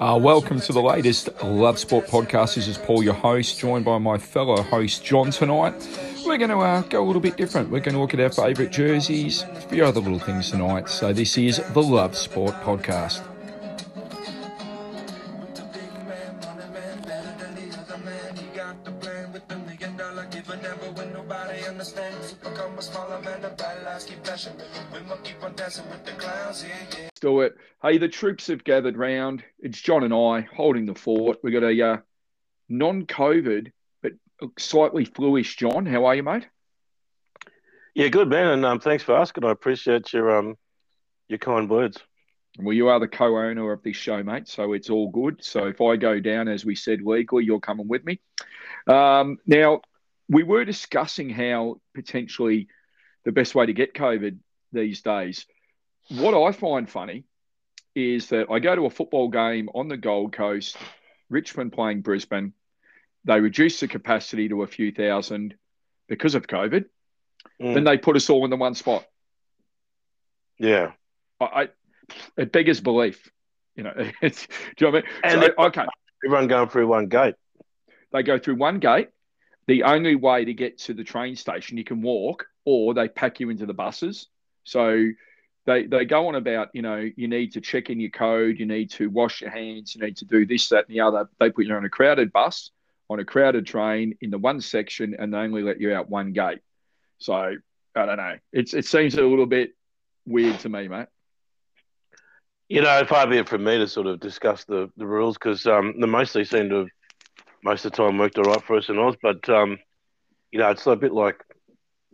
Uh, welcome to the latest Love Sport podcast. This is Paul, your host, joined by my fellow host John tonight. We're going to uh, go a little bit different. We're going to look at our favourite jerseys, a few other little things tonight. So this is the Love Sport podcast. Hey, the troops have gathered round. It's John and I holding the fort. We've got a uh, non-COVID but slightly fluish John. How are you, mate? Yeah, good man, and um, thanks for asking. I appreciate your um your kind words. Well, you are the co-owner of this show, mate, so it's all good. So if I go down, as we said, legally, you're coming with me. Um, now, we were discussing how potentially the best way to get COVID these days what I find funny is that I go to a football game on the Gold Coast, Richmond playing Brisbane. They reduce the capacity to a few thousand because of COVID. Mm. Then they put us all in the one spot. Yeah. I, I it beggars belief. You know, it's, do you know what I mean? And so, okay. Everyone going through one gate. They go through one gate. The only way to get to the train station, you can walk, or they pack you into the buses. So they they go on about you know you need to check in your code, you need to wash your hands, you need to do this, that, and the other. They put you on a crowded bus, on a crowded train in the one section, and they only let you out one gate. So I don't know. It's it seems a little bit weird to me, mate. You know, far be it from me to sort of discuss the, the rules because um, they mostly seem to have most of the time worked all right for us in Oz. But um, you know, it's a bit like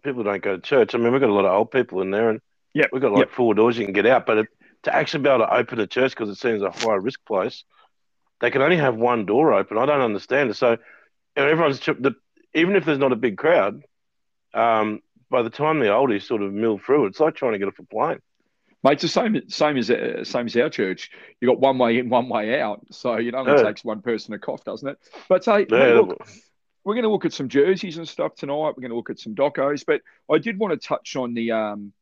people don't go to church. I mean, we've got a lot of old people in there, and yeah, we've got like yep. four doors you can get out, but it, to actually be able to open a church because it seems a high risk place, they can only have one door open. I don't understand it. So, you know, everyone's the, even if there's not a big crowd, um, by the time the oldies sort of mill through, it's like trying to get off a plane. Mate, it's the same, same as uh, same as our church. You got one way in, one way out. So you know, it yeah. takes one person to cough, doesn't it? But hey, yeah, hey, look, we're going to look at some jerseys and stuff tonight. We're going to look at some docos, but I did want to touch on the um,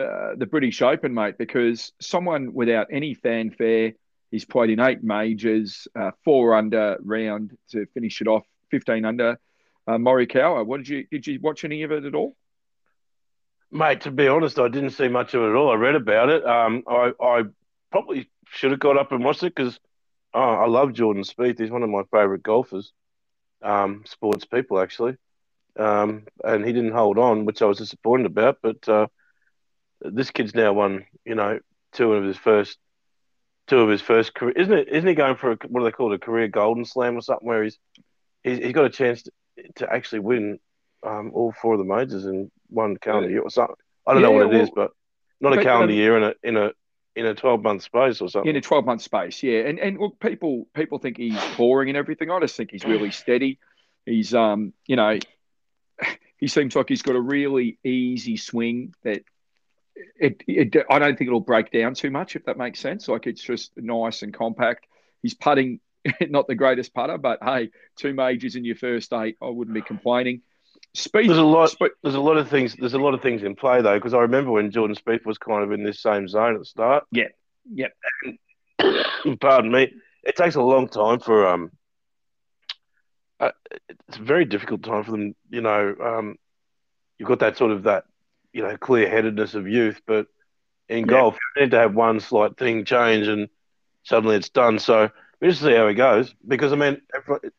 uh, the British Open, mate, because someone without any fanfare, he's played in eight majors, uh, four under round to finish it off, fifteen under. Uh, Morikawa, what did you did you watch any of it at all? Mate, to be honest, I didn't see much of it at all. I read about it. Um, I, I probably should have got up and watched it because oh, I love Jordan Spieth. He's one of my favourite golfers, um, sports people actually. Um, and he didn't hold on, which I was disappointed about. But uh, this kid's now won, you know, two of his first, two of his first career. Isn't it? Isn't he going for a, what do they call it, a career golden slam or something? Where he's he's, he's got a chance to, to actually win um, all four of the majors in one calendar year or something. I don't yeah, know what well, it is, but not a calendar um, year in a in a in a twelve month space or something. In a twelve month space, yeah. And and look, people people think he's boring and everything. I just think he's really steady. He's um, you know, he seems like he's got a really easy swing that it, it, I don't think it'll break down too much if that makes sense. Like it's just nice and compact. He's putting, not the greatest putter, but hey, two majors in your first eight, I wouldn't be complaining. Speed. There's a lot. there's a lot of things. There's a lot of things in play though, because I remember when Jordan Spieth was kind of in this same zone at the start. Yeah. Yep. And, pardon me. It takes a long time for um. Uh, it's a very difficult time for them. You know, um, you've got that sort of that you know clear headedness of youth, but in yeah. golf you need to have one slight thing change and suddenly it's done. So we just see how he goes because I mean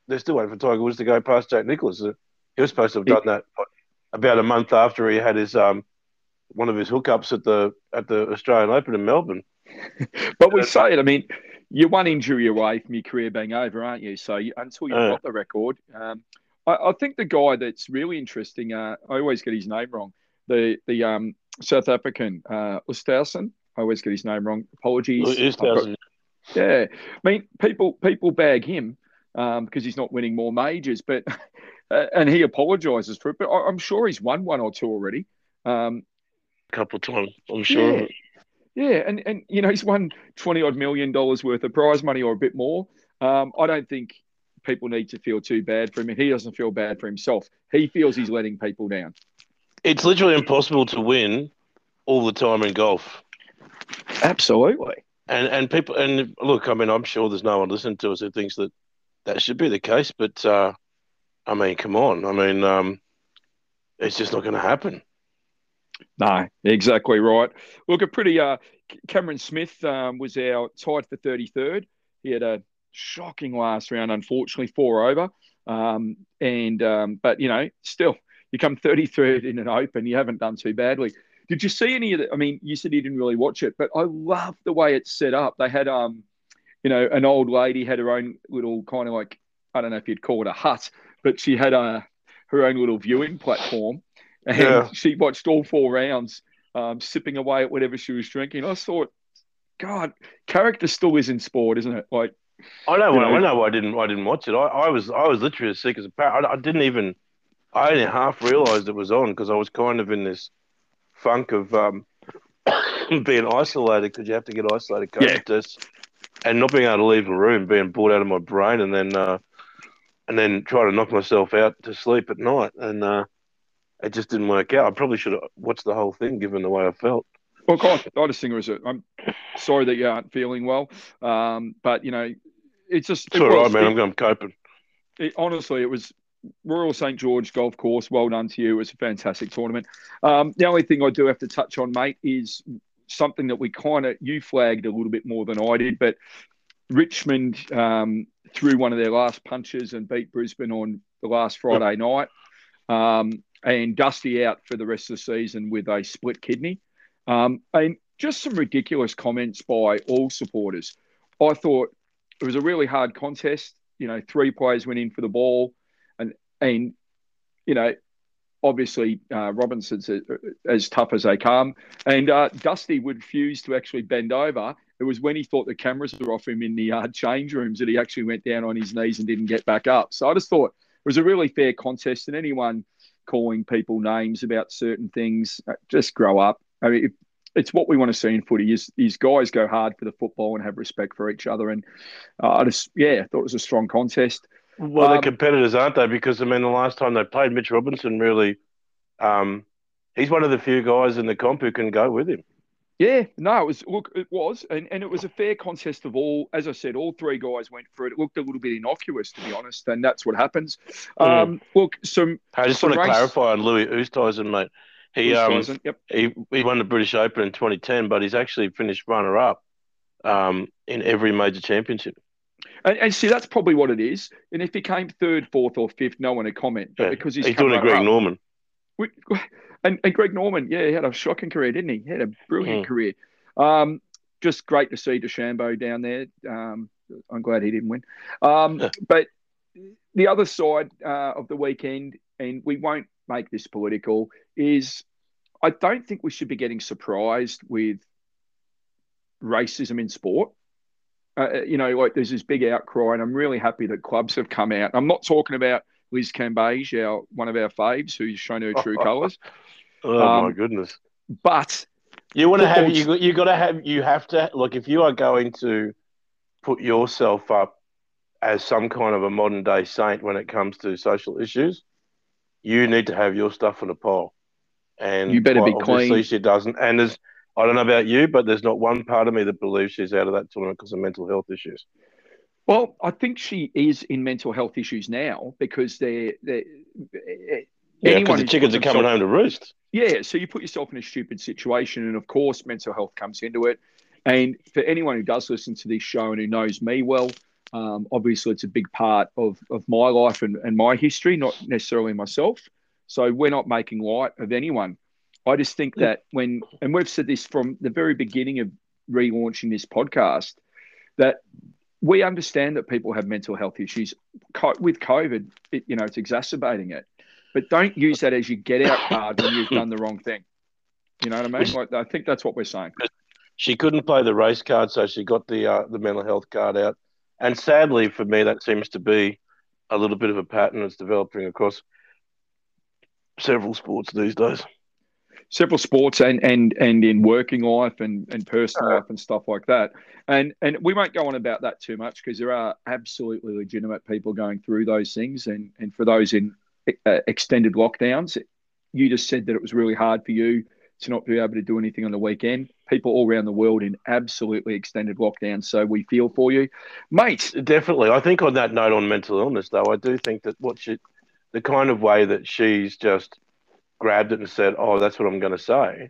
they're still waiting for Tiger Woods to go past Jack Nicklaus. He was supposed to have done that about a month after he had his um one of his hookups at the at the Australian Open in Melbourne. but we say it. I mean, you're one injury away from your career being over, aren't you? So you, until you've got the record, um, I, I, think the guy that's really interesting. Uh, I always get his name wrong the the um, South African uh, Ustausen. I always get his name wrong. Apologies. Ustausen. Yeah, I mean people people bag him um, because he's not winning more majors, but uh, and he apologises for it. But I, am sure he's won one or two already. Um, a couple of times, I'm sure. Yeah. Yeah, and, and you know he's won twenty odd million dollars worth of prize money or a bit more. Um, I don't think people need to feel too bad for him, he doesn't feel bad for himself. He feels he's letting people down it's literally impossible to win all the time in golf. Absolutely. and and people and look, I mean, I'm sure there's no one listening to us who thinks that that should be the case, but uh, I mean, come on, I mean, um, it's just not going to happen. No, exactly right. Look, a pretty uh, Cameron Smith um, was our tied for 33rd. He had a shocking last round, unfortunately, four over. Um, and um, but you know, still, you come 33rd in an open. You haven't done too badly. Did you see any of the? I mean, you said you didn't really watch it, but I love the way it's set up. They had um, you know, an old lady had her own little kind of like I don't know if you'd call it a hut, but she had a her own little viewing platform, and yeah. she watched all four rounds, um, sipping away at whatever she was drinking. I thought, God, character still is in sport, isn't it? Like, I know, know I know. why I didn't, I didn't watch it. I, I was, I was literally as sick as a parrot. I, I didn't even, I only half realised it was on because I was kind of in this funk of um, being isolated because you have to get isolated COVID yeah. tests and not being able to leave the room, being bored out of my brain, and then uh, and then trying to knock myself out to sleep at night, and uh, it just didn't work out. I probably should have watched the whole thing, given the way I felt. Well, God, I just think it was. A, I'm sorry that you aren't feeling well, um, but you know, it's just. It's it all right, man. It, I'm coping. It, honestly, it was Royal St George Golf Course. Well done to you. It was a fantastic tournament. Um, the only thing I do have to touch on, mate, is something that we kind of you flagged a little bit more than I did, but Richmond um, threw one of their last punches and beat Brisbane on the last Friday night, um, and Dusty out for the rest of the season with a split kidney, um, and just some ridiculous comments by all supporters. I thought it was a really hard contest. You know, three players went in for the ball and you know, obviously uh, Robinson's a, as tough as they come, and uh, Dusty would refuse to actually bend over. It was when he thought the cameras were off him in the uh, change rooms that he actually went down on his knees and didn't get back up. So I just thought it was a really fair contest, and anyone calling people names about certain things, uh, just grow up. I mean, it's what we want to see in footy is these guys go hard for the football and have respect for each other. And uh, I just, yeah, thought it was a strong contest. Well, um, they're competitors, aren't they? Because I mean, the last time they played, Mitch Robinson really, um, he's one of the few guys in the comp who can go with him. Yeah, no, it was look, it was, and, and it was a fair contest of all. As I said, all three guys went for it. It looked a little bit innocuous, to be honest, and that's what happens. Mm. Um, look, some. I just some want to race... clarify on Louis Oosthuizen, mate. He Oosthuizen, um, yep. he he won the British Open in 2010, but he's actually finished runner up um, in every major championship. And, and, see, that's probably what it is. And if he came third, fourth, or fifth, no one would comment. But yeah. because he's, he's doing a Greg up, Norman. We, and, and Greg Norman, yeah, he had a shocking career, didn't he? He had a brilliant mm. career. Um, just great to see DeChambeau down there. Um, I'm glad he didn't win. Um, but the other side uh, of the weekend, and we won't make this political, is I don't think we should be getting surprised with racism in sport. Uh, uh, you know, like there's this big outcry, and I'm really happy that clubs have come out. I'm not talking about Liz Cambage, our one of our faves, who's shown her true colours. oh um, my goodness! But you want to have you you got to have you have to look if you are going to put yourself up as some kind of a modern day saint when it comes to social issues, you need to have your stuff on a pole. And you better be clean. She doesn't, and there's I don't know about you, but there's not one part of me that believes she's out of that tournament because of mental health issues. Well, I think she is in mental health issues now because they're, they're yeah, because the chickens are coming home to roost. Yeah, so you put yourself in a stupid situation, and of course, mental health comes into it. And for anyone who does listen to this show and who knows me well, um, obviously it's a big part of, of my life and, and my history, not necessarily myself. So we're not making light of anyone. I just think that when, and we've said this from the very beginning of relaunching this podcast, that we understand that people have mental health issues. with COVID, it, you know, it's exacerbating it. But don't use that as your get out card when you've done the wrong thing. You know what I mean? Like, I think that's what we're saying. She couldn't play the race card, so she got the uh, the mental health card out. And sadly for me, that seems to be a little bit of a pattern that's developing across several sports these days several sports and and and in working life and and personal life and stuff like that. And and we won't go on about that too much because there are absolutely legitimate people going through those things. And and for those in uh, extended lockdowns, you just said that it was really hard for you to not be able to do anything on the weekend. people all around the world in absolutely extended lockdown. So we feel for you, mate. Definitely. I think on that note on mental illness, though, I do think that what she, the kind of way that she's just grabbed it and said, "Oh, that's what I'm going to say,"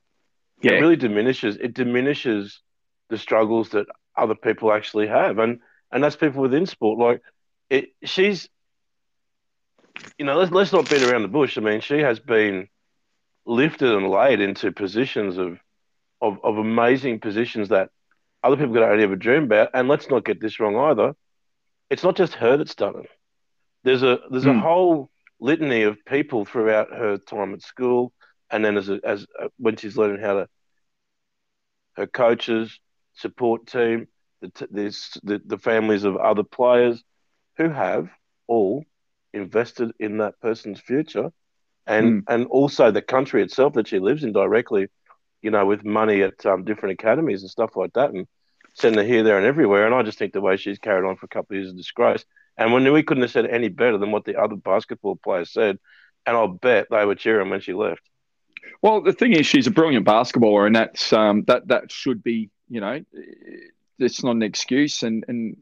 yeah. it really diminishes. It diminishes the struggles that other people actually have, and and that's people within sport. Like it, she's, you know, let's let's not beat around the bush. I mean, she has been lifted and laid into positions of of, of amazing positions that other people could only ever dream about. And let's not get this wrong either. It's not just her that's done it. There's a there's mm. a hmm. whole litany of people throughout her time at school, and then as a, as a, when she's learning how to her coaches, support team, the, the the families of other players who have all invested in that person's future, and mm. and also the country itself that she lives in directly you know, with money at um, different academies and stuff like that, and send her here, there, and everywhere. And I just think the way she's carried on for a couple of years is disgrace. And when we couldn't have said any better than what the other basketball players said, and I'll bet they were cheering when she left. Well, the thing is, she's a brilliant basketballer, and that's um, that that should be, you know, it's not an excuse. And and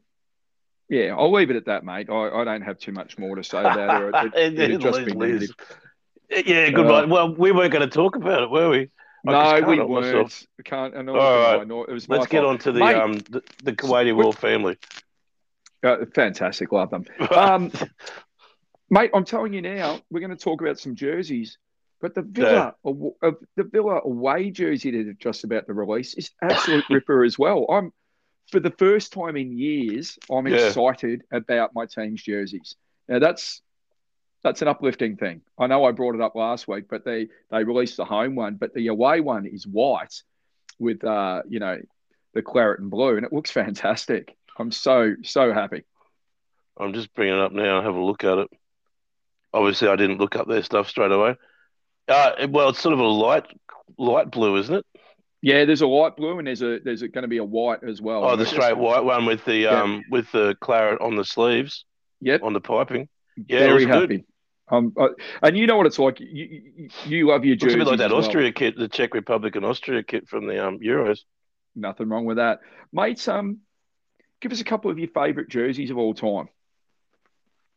yeah, I'll leave it at that, mate. I, I don't have too much more to say about her. It, it, it just been Yeah, good. Uh, well, we weren't going to talk about it, were we? no, we weren't. Myself. We can't. All right. it was Let's get on to the Mate, um the, the Kuwaiti World family. Uh, fantastic, love them. Um, mate, I'm telling you now, we're going to talk about some jerseys, but the Villa, yeah. the Villa away jersey that are just about to release is absolute ripper as well. I'm for the first time in years, I'm yeah. excited about my team's jerseys. Now that's that's an uplifting thing. I know I brought it up last week, but they they released the home one, but the away one is white with uh, you know the claret and blue, and it looks fantastic. I'm so so happy. I'm just bringing it up now. Have a look at it. Obviously, I didn't look up their stuff straight away. Uh, well, it's sort of a light light blue, isn't it? Yeah, there's a light blue and there's a there's going to be a white as well. Oh, the straight white one with the yeah. um with the claret on the sleeves. Yep. On the piping. Yeah, very happy. Good. Um, uh, and you know what it's like. You, you love your jersey. It's a bit like that Austria well. kit, the Czech Republic and Austria kit from the um, Euros. Nothing wrong with that, mates. Um, give us a couple of your favourite jerseys of all time.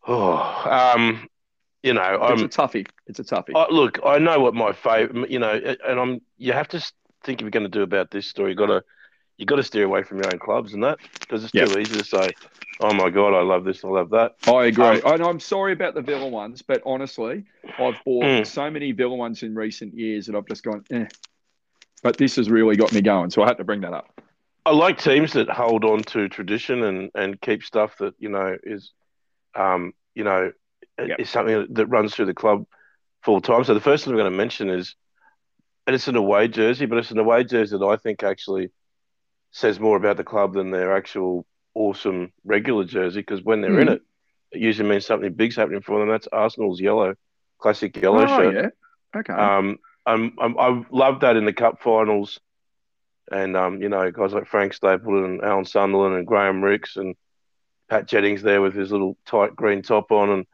Oh, um, you know, it's I'm, a toughie. It's a toughie. I, look, I know what my favorite. You know, and I'm. You have to think if you're going to do about this story. You got to, you got to steer away from your own clubs and that because it's yep. too easy to say Oh my god, I love this. I love that. I agree. Um, and I'm sorry about the Villa ones, but honestly, I've bought mm. so many Villa ones in recent years that I've just gone, eh. But this has really got me going, so I had to bring that up. I like teams that hold on to tradition and and keep stuff that you know is, um, you know, yep. is something that runs through the club full time. So the first thing I'm going to mention is, and it's an away jersey, but it's an away jersey that I think actually says more about the club than their actual awesome regular jersey because when they're mm. in hmm. it, it usually means something big's happening for them. That's Arsenal's yellow, classic yellow oh, shirt. Yeah. Okay. Um, I'm, I'm, I love that in the cup finals, and um, you know, guys like Frank Stapleton and Alan Sunderland and Graham Rix and Pat Jennings there with his little tight green top on, and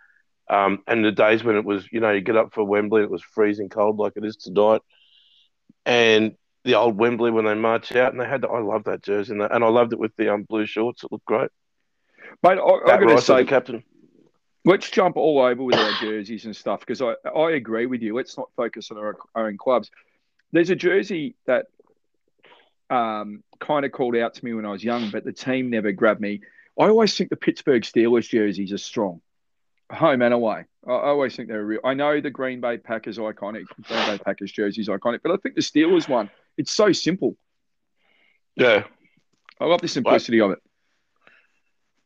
um, and the days when it was, you know, you get up for Wembley, it was freezing cold like it is tonight, and the old Wembley when they march out, and they had. The, I love that jersey, and, and I loved it with the um, blue shorts. It looked great. Mate, I, am going to say, captain. Let's jump all over with our jerseys and stuff because I, I agree with you. Let's not focus on our, our own clubs. There's a jersey that um, kind of called out to me when I was young, but the team never grabbed me. I always think the Pittsburgh Steelers jerseys are strong, home and away. I, I always think they're real. I know the Green Bay Packers iconic, Green Bay Packers jerseys are iconic, but I think the Steelers one it's so simple. Yeah. I love the simplicity of it.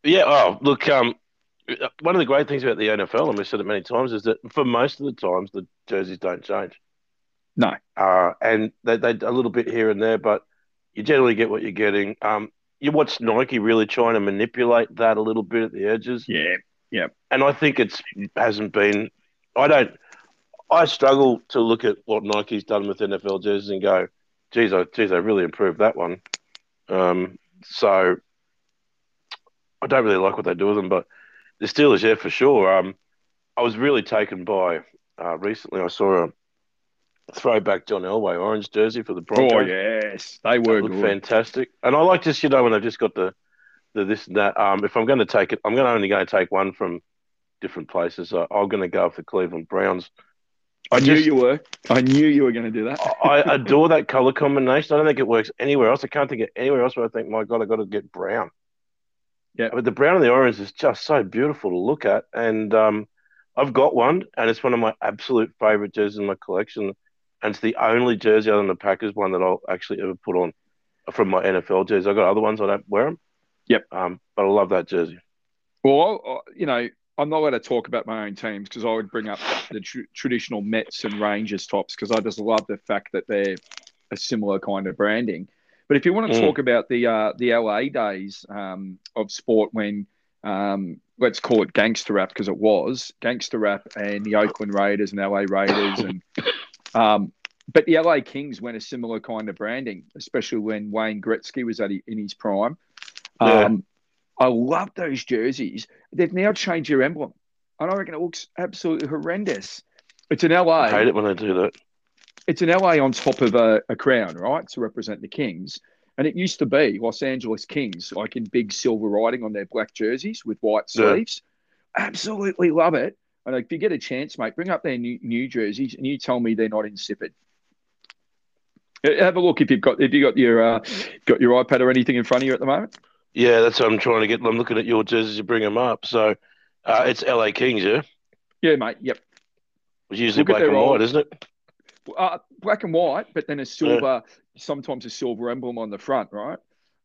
Yeah. Oh, look. Um, one of the great things about the NFL, and we've said it many times, is that for most of the times the jerseys don't change. No. Uh, and they they a little bit here and there, but you generally get what you're getting. Um, you watch Nike really trying to manipulate that a little bit at the edges. Yeah. Yeah. And I think it's hasn't been. I don't. I struggle to look at what Nike's done with NFL jerseys and go, geez, I, geez, I really improved that one. Um, so I don't really like what they do with them, but the Steelers, yeah, for sure. Um, I was really taken by uh, recently. I saw a throwback John Elway orange jersey for the Broncos. Oh yes, they were fantastic. And I like just you know when I've just got the the this and that. Um, if I'm going to take it, I'm going to only going to take one from different places. So I'm going to go for Cleveland Browns. I, I knew just, you were. I knew you were going to do that. I adore that color combination. I don't think it works anywhere else. I can't think of anywhere else where I think, my God, I got to get brown. Yeah, but the brown and the orange is just so beautiful to look at, and um, I've got one, and it's one of my absolute favorite jerseys in my collection, and it's the only jersey other than the Packers one that I'll actually ever put on from my NFL jerseys. I've got other ones I don't wear them. Yep. Um, but I love that jersey. Well, you know, I'm not going to talk about my own teams because I would bring up the tr- traditional Mets and Rangers tops because I just love the fact that they're a similar kind of branding. But if you want to mm. talk about the uh, the LA days um, of sport when um, let's call it gangster rap because it was gangster rap and the Oakland Raiders and LA Raiders and um, but the LA Kings went a similar kind of branding, especially when Wayne Gretzky was at in his prime. Yeah. Um, I love those jerseys. They've now changed their emblem, and I reckon it looks absolutely horrendous. It's an LA. I hate it when they do that. It's an LA on top of a, a crown, right, to represent the Kings. And it used to be Los Angeles Kings, like in big silver writing on their black jerseys with white sleeves. Yeah. Absolutely love it. And if you get a chance, mate, bring up their new, new jerseys and you tell me they're not insipid. Have a look if you've got if you got your uh, got your iPad or anything in front of you at the moment. Yeah, that's what I'm trying to get. I'm looking at your jerseys to bring them up. So uh, it's LA Kings, yeah. Yeah, mate. Yep. It's usually Look black and white, isn't it? Uh, black and white, but then a silver, yeah. sometimes a silver emblem on the front, right?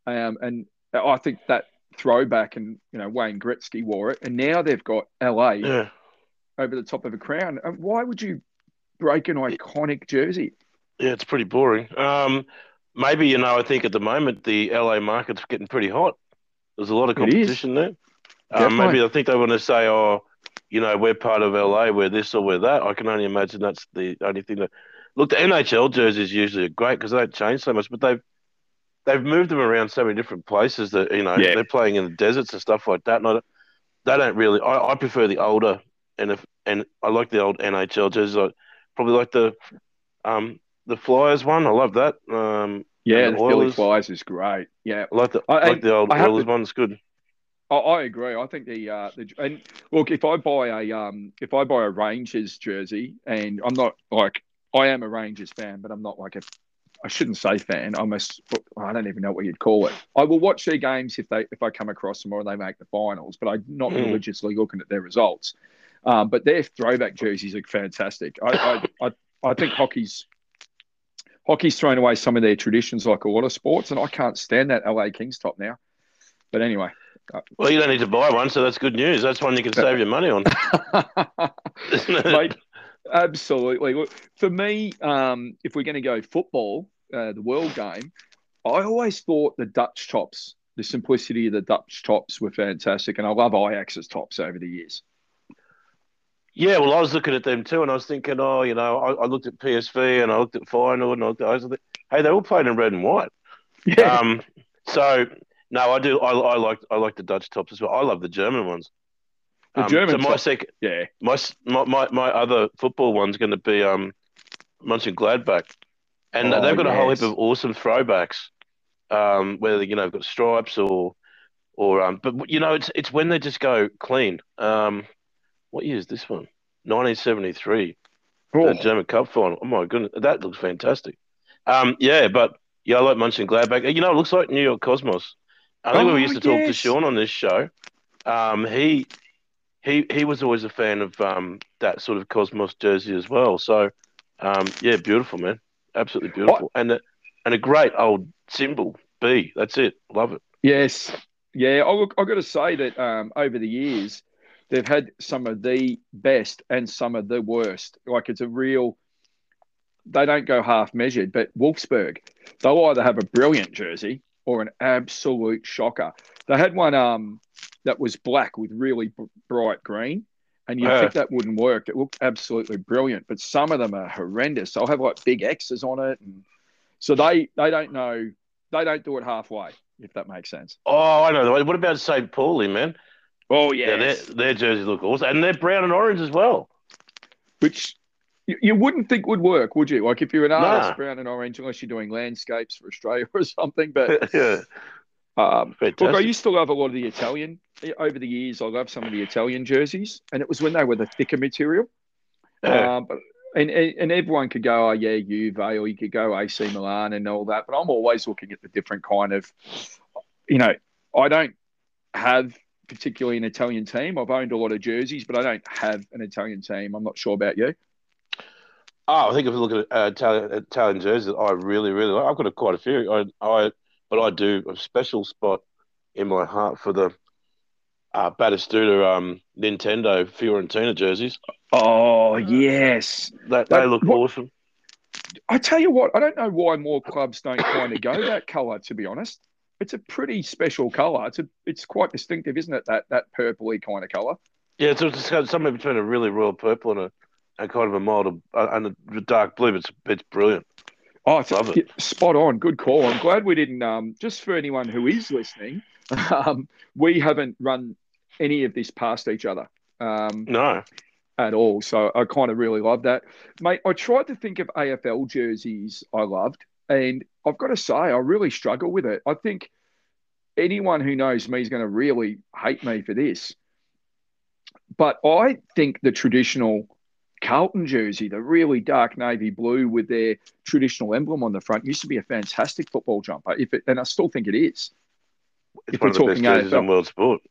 Um, and I think that throwback, and you know Wayne Gretzky wore it, and now they've got LA yeah. Over the top of a crown. And why would you break an iconic jersey? Yeah, it's pretty boring. Um, maybe you know, I think at the moment the LA market's getting pretty hot. There's a lot of competition there. Um, maybe I think they want to say, oh, you know, we're part of LA, we're this or we're that. I can only imagine that's the only thing that. Look, the NHL jerseys usually are great because they don't change so much, but they've they've moved them around so many different places that you know yeah. they're playing in the deserts and stuff like that. And I, they don't really. I, I prefer the older and if and I like the old NHL jerseys. I probably like the um the Flyers one. I love that. Um, yeah, the, the Philly Flyers is great. Yeah, I like the I, like the old Oilers one. It's good. I, I agree. I think the uh, the and look if I buy a um if I buy a Rangers jersey and I'm not like I am a Rangers fan, but I'm not like a I shouldn't say fan. I'm a I don't even know what you'd call it. I will watch their games if they if I come across them or they make the finals, but I'm not mm. religiously looking at their results. Um, but their throwback jerseys are fantastic. I, I, I, I think hockey's hockey's thrown away some of their traditions like a lot of sports, and I can't stand that LA Kings top now. But anyway. Uh, well, you don't need to buy one, so that's good news. That's one you can save your money on. Mate, absolutely. For me, um, if we're going to go football, uh, the world game, I always thought the Dutch tops, the simplicity of the Dutch tops were fantastic, and I love Ajax's tops over the years. Yeah, well, I was looking at them too, and I was thinking, oh, you know, I, I looked at PSV and I looked at Feyenoord, and I, looked at, I was like, hey, they all played in red and white. Yeah. Um, so no, I do. I, I like I like the Dutch tops as well. I love the German ones. The um, German. So my second, yeah. My my my, other football one's going to be um, Mönchengladbach, and oh, they've got yes. a whole heap of awesome throwbacks. Um, whether you know they've got stripes or or um, but you know it's it's when they just go clean. Um, what year is this one? 1973. Oh. The German Cup final. Oh my goodness, that looks fantastic. Um, yeah, but yeah, I like Mönchengladbach. You know, it looks like New York Cosmos. I think oh, we used to yes. talk to Sean on this show. Um, he he he was always a fan of um, that sort of Cosmos jersey as well. So um, yeah, beautiful man, absolutely beautiful, what? and a, and a great old symbol B. That's it, love it. Yes, yeah. I, I've got to say that um, over the years they've had some of the best and some of the worst. Like it's a real, they don't go half measured, but Wolfsburg, they'll either have a brilliant jersey or an absolute shocker. They had one um, that was black with really b- bright green, and you think that wouldn't work. It looked absolutely brilliant, but some of them are horrendous. They'll have like big X's on it, and so they they don't know. They don't do it halfway, if that makes sense. Oh, I know. What about St. Pauli, man? Oh yeah, their, their jerseys look awesome, and they're brown and orange as well. Which you, you, wouldn't think would work, would you? Like if you're an artist, nah. brown and orange, unless you're doing landscapes for Australia or something. But yeah. Um, look, I used to love a lot of the Italian. Over the years, I love some of the Italian jerseys, and it was when they were the thicker material. Yeah. Um, but, and, and everyone could go, oh yeah, Juve, or you could go AC Milan and all that. But I'm always looking at the different kind of, you know, I don't have particularly an Italian team. I've owned a lot of jerseys, but I don't have an Italian team. I'm not sure about you. Oh, I think if you look at uh, Italian, Italian jerseys, I really, really like. I've got a, quite a few. I, I, but I do a special spot in my heart for the uh, Batistuta um, Nintendo Fiorentina jerseys. Oh yes, that, they look what, awesome. I tell you what, I don't know why more clubs don't kind of go that colour. To be honest, it's a pretty special colour. It's a, it's quite distinctive, isn't it? That that purpley kind of colour. Yeah, it's, it's something between a really royal purple and a and kind of a mild uh, and a dark blue. It's it's brilliant. Oh, it's Love it. spot on. Good call. I'm glad we didn't. Um, just for anyone who is listening, um, we haven't run any of this past each other. Um, no. At all. So I kind of really love that. Mate, I tried to think of AFL jerseys I loved, and I've got to say, I really struggle with it. I think anyone who knows me is going to really hate me for this. But I think the traditional Carlton jersey, the really dark navy blue with their traditional emblem on the front, used to be a fantastic football jumper. If it, and I still think it is. It's if one we're of the best jerseys in world sport.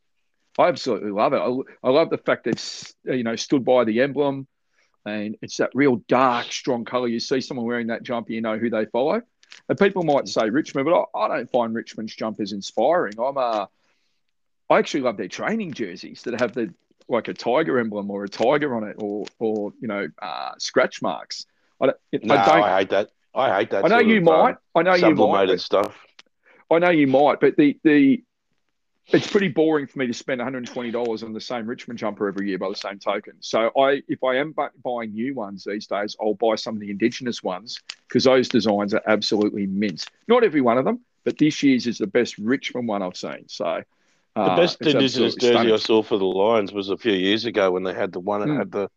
I absolutely love it. I, I love the fact that it's you know stood by the emblem, and it's that real dark, strong color. You see someone wearing that jumper, you know who they follow. And people might say Richmond, but I, I don't find Richmond's jumpers inspiring. I'm uh, I actually love their training jerseys that have the like a tiger emblem or a tiger on it, or or you know uh, scratch marks. I don't, no, I, don't, I hate that. I hate that. I know you might. Um, I know you might. stuff. I know you might, but the the it's pretty boring for me to spend $120 on the same Richmond jumper every year by the same token. So I, if I am buying new ones these days, I'll buy some of the Indigenous ones because those designs are absolutely mint. Not every one of them, but this year's is the best Richmond one I've seen. So uh, the best Indigenous jersey stunning. I saw for the Lions was a few years ago when they had the one that mm. had the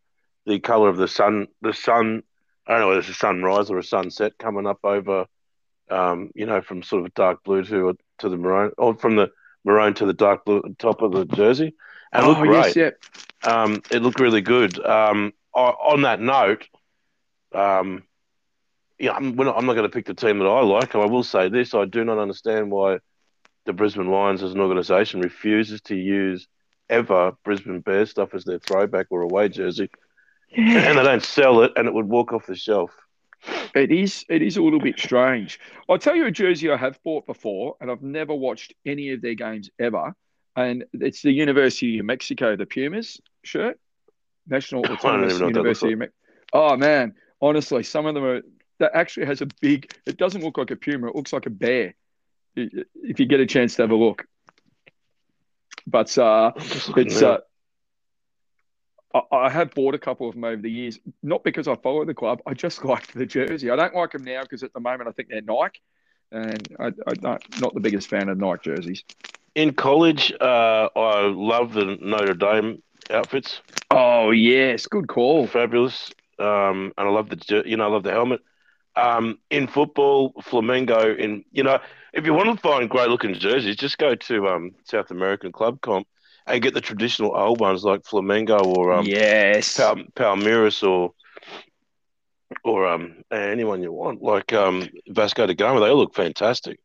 the color of the sun, the sun. I don't know whether it's a sunrise or a sunset coming up over, um, you know, from sort of dark blue to to the maroon, or from the maroon to the dark blue top of the jersey. And it looked oh, great. Yes, yeah. Um, it looked really good. Um, on that note, um, yeah, I'm, not, I'm not going to pick the team that I like. I will say this: I do not understand why the Brisbane Lions, as an organisation, refuses to use ever Brisbane Bears stuff as their throwback or away jersey, yeah. and they don't sell it, and it would walk off the shelf. It is. It is a little bit strange. I'll tell you a jersey I have bought before, and I've never watched any of their games ever. And it's the University of Mexico, the Pumas shirt, National Autonomous University of Mexico. Oh man, honestly, some of them are. That actually has a big. It doesn't look like a puma. It looks like a bear. If you get a chance to have a look, but uh, it's uh, I, have bought a couple of them over the years, not because I follow the club. I just like the jersey. I don't like them now because at the moment I think they're Nike, and I, am not the biggest fan of Nike jerseys. In college, uh, I love the Notre Dame outfits. Oh yes, good call. Fabulous, um, and I love the you know I love the helmet. Um, in football, Flamengo. In you know, if you want to find great looking jerseys, just go to um, South American Club Comp and get the traditional old ones like Flamengo or um, yes, Pal- Palmeiras or or um, anyone you want, like um, Vasco da Gama. They all look fantastic.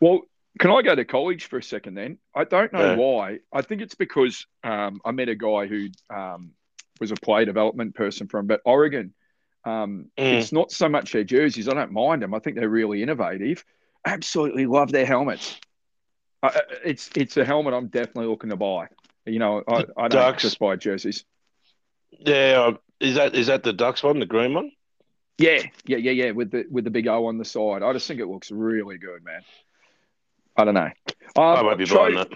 Well, can I go to college for a second then? I don't know yeah. why. I think it's because um, I met a guy who um, was a play development person from but Oregon. Um, mm. It's not so much their jerseys. I don't mind them. I think they're really innovative. Absolutely love their helmets it's it's a helmet I'm definitely looking to buy. You know, I, I don't Ducks. just buy jerseys. Yeah, uh, is that is that the Ducks one, the green one? Yeah, yeah, yeah, yeah. With the with the big O on the side, I just think it looks really good, man. I don't know. Um, I won't be buying that.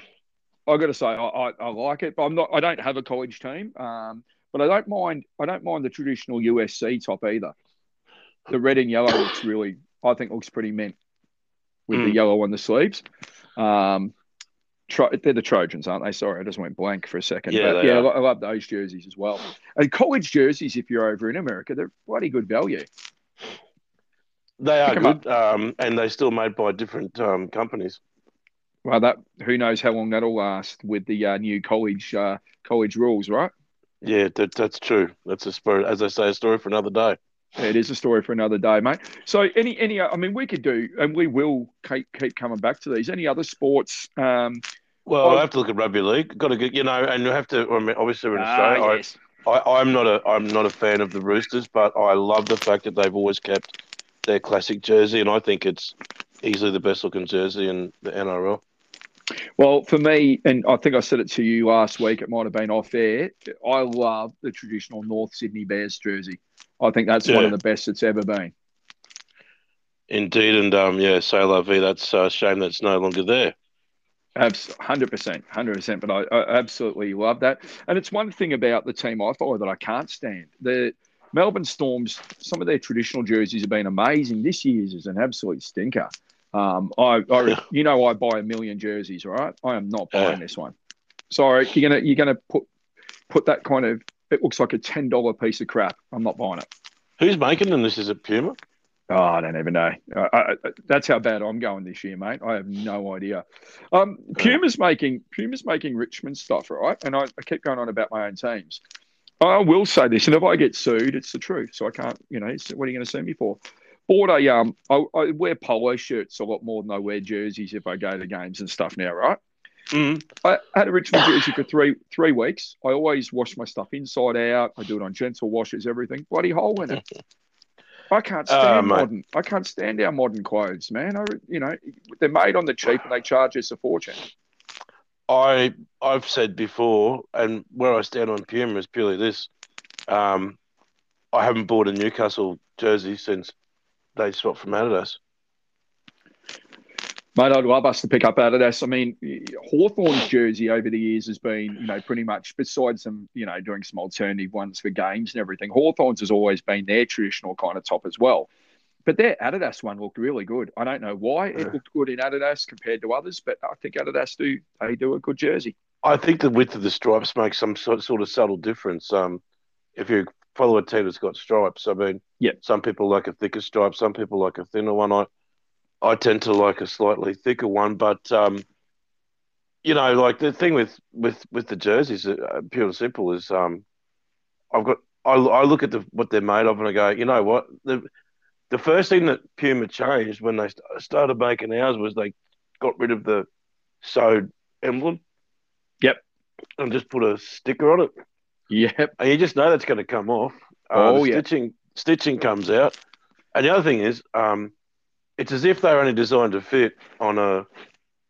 I got to say, I, I, I, like it, but I'm not. I don't have a college team, um, but I don't mind. I don't mind the traditional USC top either. The red and yellow looks really. I think looks pretty mint with mm. the yellow on the sleeves. Um, Tro- they're the Trojans, aren't they? Sorry, I just went blank for a second. Yeah, but, yeah, I, I love those jerseys as well. And college jerseys, if you're over in America, they're bloody good value. They are good, um, and they're still made by different um, companies. Well, that who knows how long that'll last with the uh, new college uh, college rules, right? Yeah, that, that's true. That's a story, as I say, a story for another day. It is a story for another day, mate. So, any, any, I mean, we could do, and we will keep keep coming back to these. Any other sports? Um, well, I have to look at rugby league. Got to get, you know, and you have to. I mean, obviously, we're in Australia. Uh, yes. I, I, I'm not a, I'm not a fan of the Roosters, but I love the fact that they've always kept their classic jersey, and I think it's easily the best looking jersey in the NRL. Well, for me, and I think I said it to you last week, it might have been off air. I love the traditional North Sydney Bears jersey. I think that's yeah. one of the best it's ever been. Indeed, and um, yeah, say la vie. That's a shame that's no longer there. Hundred percent, hundred percent. But I, I, absolutely love that, and it's one thing about the team I follow that I can't stand. The Melbourne Storms, some of their traditional jerseys have been amazing. This year's is an absolute stinker. Um, I, I, you know, I buy a million jerseys, right? I am not buying this one. Sorry, you're gonna you're gonna put put that kind of it looks like a ten dollar piece of crap. I'm not buying it. Who's making them? This is a Puma. Oh, I don't even know. I, I, that's how bad I'm going this year, mate. I have no idea. Um, Puma's making Puma's making Richmond stuff, right? And I, I keep going on about my own teams. I will say this, and if I get sued, it's the truth. So I can't, you know, what are you going to sue me for? Bought a um, I, I wear polo shirts a lot more than I wear jerseys if I go to games and stuff now, right? Mm. I had a Richmond jersey for three three weeks. I always wash my stuff inside out. I do it on gentle washes, everything. Bloody hole in it. I can't oh, stand uh, modern. I can't stand our modern clothes, man. I, you know, they're made on the cheap and they charge us a fortune. I I've said before, and where I stand on Puma is purely this. Um, I haven't bought a Newcastle jersey since they swapped from Adidas. Mate, I'd love us to pick up Adidas. I mean, Hawthorn's jersey over the years has been, you know, pretty much, besides some, you know, doing some alternative ones for games and everything, Hawthorn's has always been their traditional kind of top as well. But their Adidas one looked really good. I don't know why it looked good in Adidas compared to others, but I think Adidas do they do a good jersey. I think the width of the stripes makes some sort, sort of subtle difference. Um, if you follow a team that's got stripes, I mean, yeah, some people like a thicker stripe, some people like a thinner one. I I tend to like a slightly thicker one, but um, you know, like the thing with with with the jerseys, uh, pure and simple, is um, I've got I, I look at the what they're made of and I go, you know what the the first thing that Puma changed when they started making ours was they got rid of the sewed emblem. Yep. And just put a sticker on it. Yep. And you just know that's going to come off. Uh, oh, yeah. Stitching stitching comes out. And the other thing is, um, it's as if they're only designed to fit on a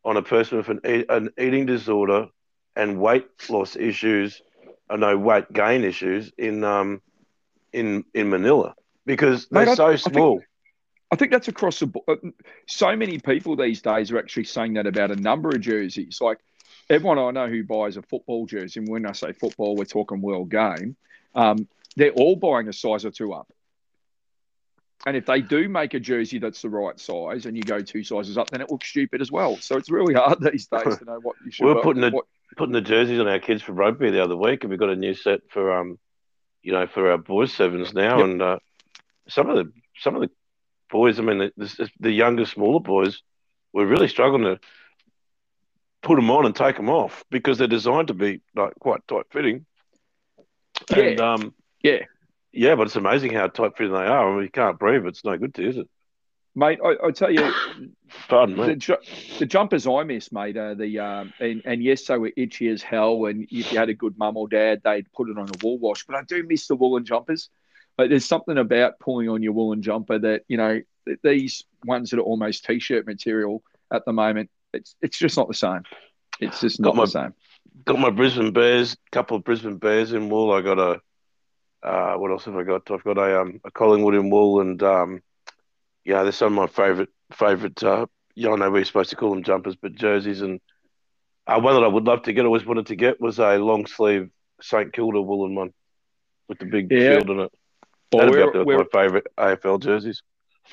on a person with an, an eating disorder and weight loss issues, or no weight gain issues in um in in Manila because they're Mate, so I, small. I think, I think that's across the board. Uh, so many people these days are actually saying that about a number of jerseys. Like everyone I know who buys a football jersey, and when I say football, we're talking world game. Um, they're all buying a size or two up. And if they do make a jersey that's the right size and you go two sizes up, then it looks stupid as well. So it's really hard these days to know what you should. we are putting the what... putting the jerseys on our kids for rugby the other week, and we've got a new set for um, you know, for our boys sevens now, yep. and uh, some of the some of the boys, I mean, the, the, the younger, smaller boys, we're really struggling to put them on and take them off because they're designed to be like quite tight fitting. Yeah. And, um, yeah. Yeah, but it's amazing how tight fitting they are. I mean, you can't breathe. It's no good to you, is it? Mate, I, I tell you, pardon me. The, the, jumpers I miss, mate, are the um, and, and yes, they were itchy as hell. And if you had a good mum or dad, they'd put it on a wool wash. But I do miss the woolen jumpers. But there's something about pulling on your woolen jumper that you know these ones that are almost t-shirt material at the moment. It's it's just not the same. It's just not my, the same. Got my Brisbane Bears, couple of Brisbane Bears in wool. I got a uh, what else have I got? I've got a um, a Collingwood in wool, and um, yeah, they're some of my favourite favourite. Uh, you don't know we're supposed to call them jumpers, but jerseys. And uh, one that I would love to get, always wanted to get, was a long sleeve St Kilda woolen one with the big yeah. shield in it. Well, That'd be up my favourite AFL jerseys.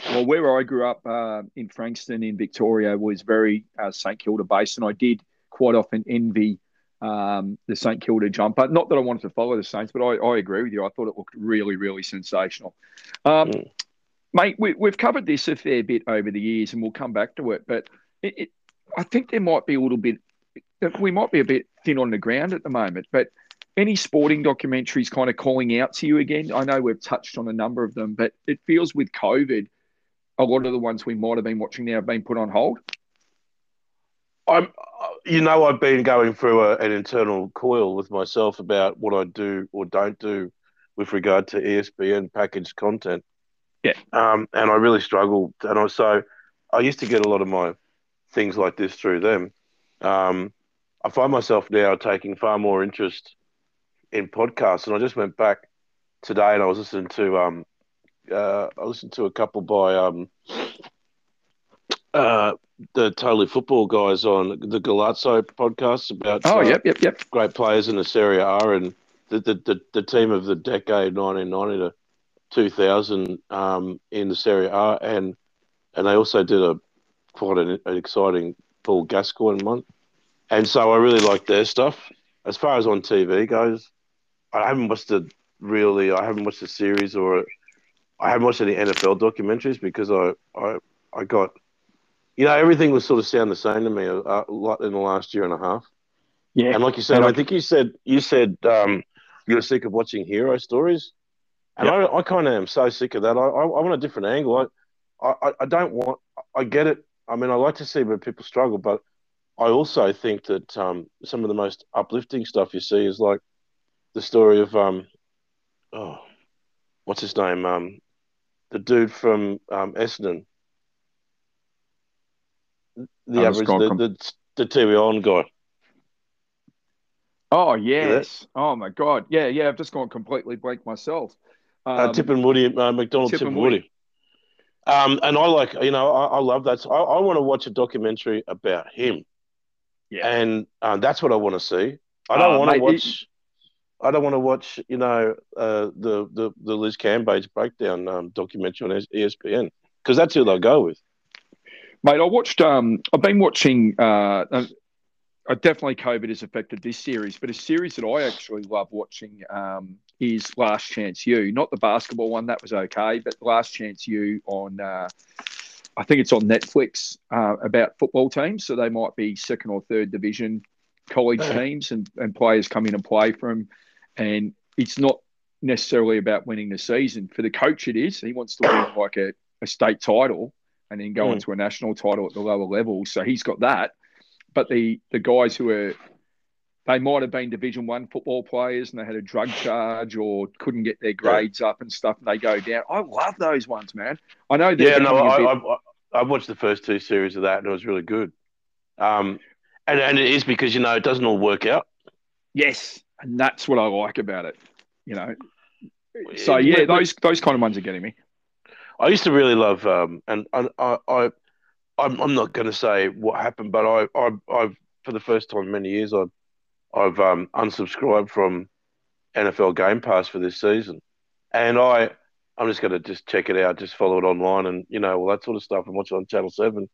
Well, where I grew up uh, in Frankston in Victoria was very uh, St Kilda based, and I did quite often envy um, the St Kilda jumper. Not that I wanted to follow the Saints, but I, I agree with you. I thought it looked really, really sensational. Um, mm. Mate, we, have covered this a fair bit over the years, and we'll come back to it. But it, it, I think there might be a little bit, we might be a bit thin on the ground at the moment. But any sporting documentaries kind of calling out to you again? I know we've touched on a number of them, but it feels with COVID, a lot of the ones we might have been watching now have been put on hold. I'm, you know, I've been going through a, an internal coil with myself about what I do or don't do with regard to ESPN packaged content. Yeah. Um, and I really struggle. And also, I used to get a lot of my things like this through them. Um, I find myself now taking far more interest in podcasts. And I just went back today and I was listening to, um, uh, I listened to a couple by, um, uh, the Totally Football guys on the Golazzo podcast about oh uh, yep yep yep. great players in the Serie A and the the, the, the team of the decade 1990 to 2000 um, in the Serie A. And and they also did a quite an, an exciting Paul Gascoigne month and so I really like their stuff. As far as on TV goes I haven't watched the really I haven't watched the series or I haven't watched any NFL documentaries because I I, I got you know, everything was sort of sound the same to me a, a lot in the last year and a half. Yeah, and like you said, I, I think you said you said um, you're sick of watching hero stories, and yep. I, I kind of am so sick of that. I, I, I want a different angle. I, I, I don't want. I get it. I mean, I like to see where people struggle, but I also think that um, some of the most uplifting stuff you see is like the story of um, oh, what's his name? Um, the dude from um, Essendon the average, the, the, the TV on guy. Oh yes! Oh my god! Yeah, yeah. I've just gone completely blank myself. Uh, um, uh, Tipungwuti, uh, McDonald Tip, Tipungwuti. Woody. Um, and I like, you know, I, I love that. So I, I want to watch a documentary about him. Yeah. And uh, that's what I want to see. I don't uh, want to watch. I don't want to watch, you know, uh, the the the Liz Cambage breakdown um, documentary on ESPN because that's who they'll go with. Mate, I watched. Um, I've been watching. Uh, uh, definitely COVID has affected this series, but a series that I actually love watching um, is Last Chance U. Not the basketball one; that was okay, but Last Chance U on. Uh, I think it's on Netflix uh, about football teams. So they might be second or third division college teams, and, and players come in and play them. And it's not necessarily about winning the season. For the coach, it is. He wants to win like a, a state title and then go mm. into a national title at the lower level. So he's got that. But the the guys who are they might have been Division One football players and they had a drug charge or couldn't get their grades up and stuff, and they go down. I love those ones, man. I know. Yeah, no, I, bit... I, I, watched the first two series of that, and it was really good. Um, and and it is because you know it doesn't all work out. Yes, and that's what I like about it. You know. So yeah, those those kind of ones are getting me. I used to really love, um, and I, I, I I'm, I'm not going to say what happened, but I, I, I've for the first time in many years, I've, I've um, unsubscribed from NFL Game Pass for this season, and I, I'm just going to just check it out, just follow it online, and you know all that sort of stuff, and watch it on Channel Seven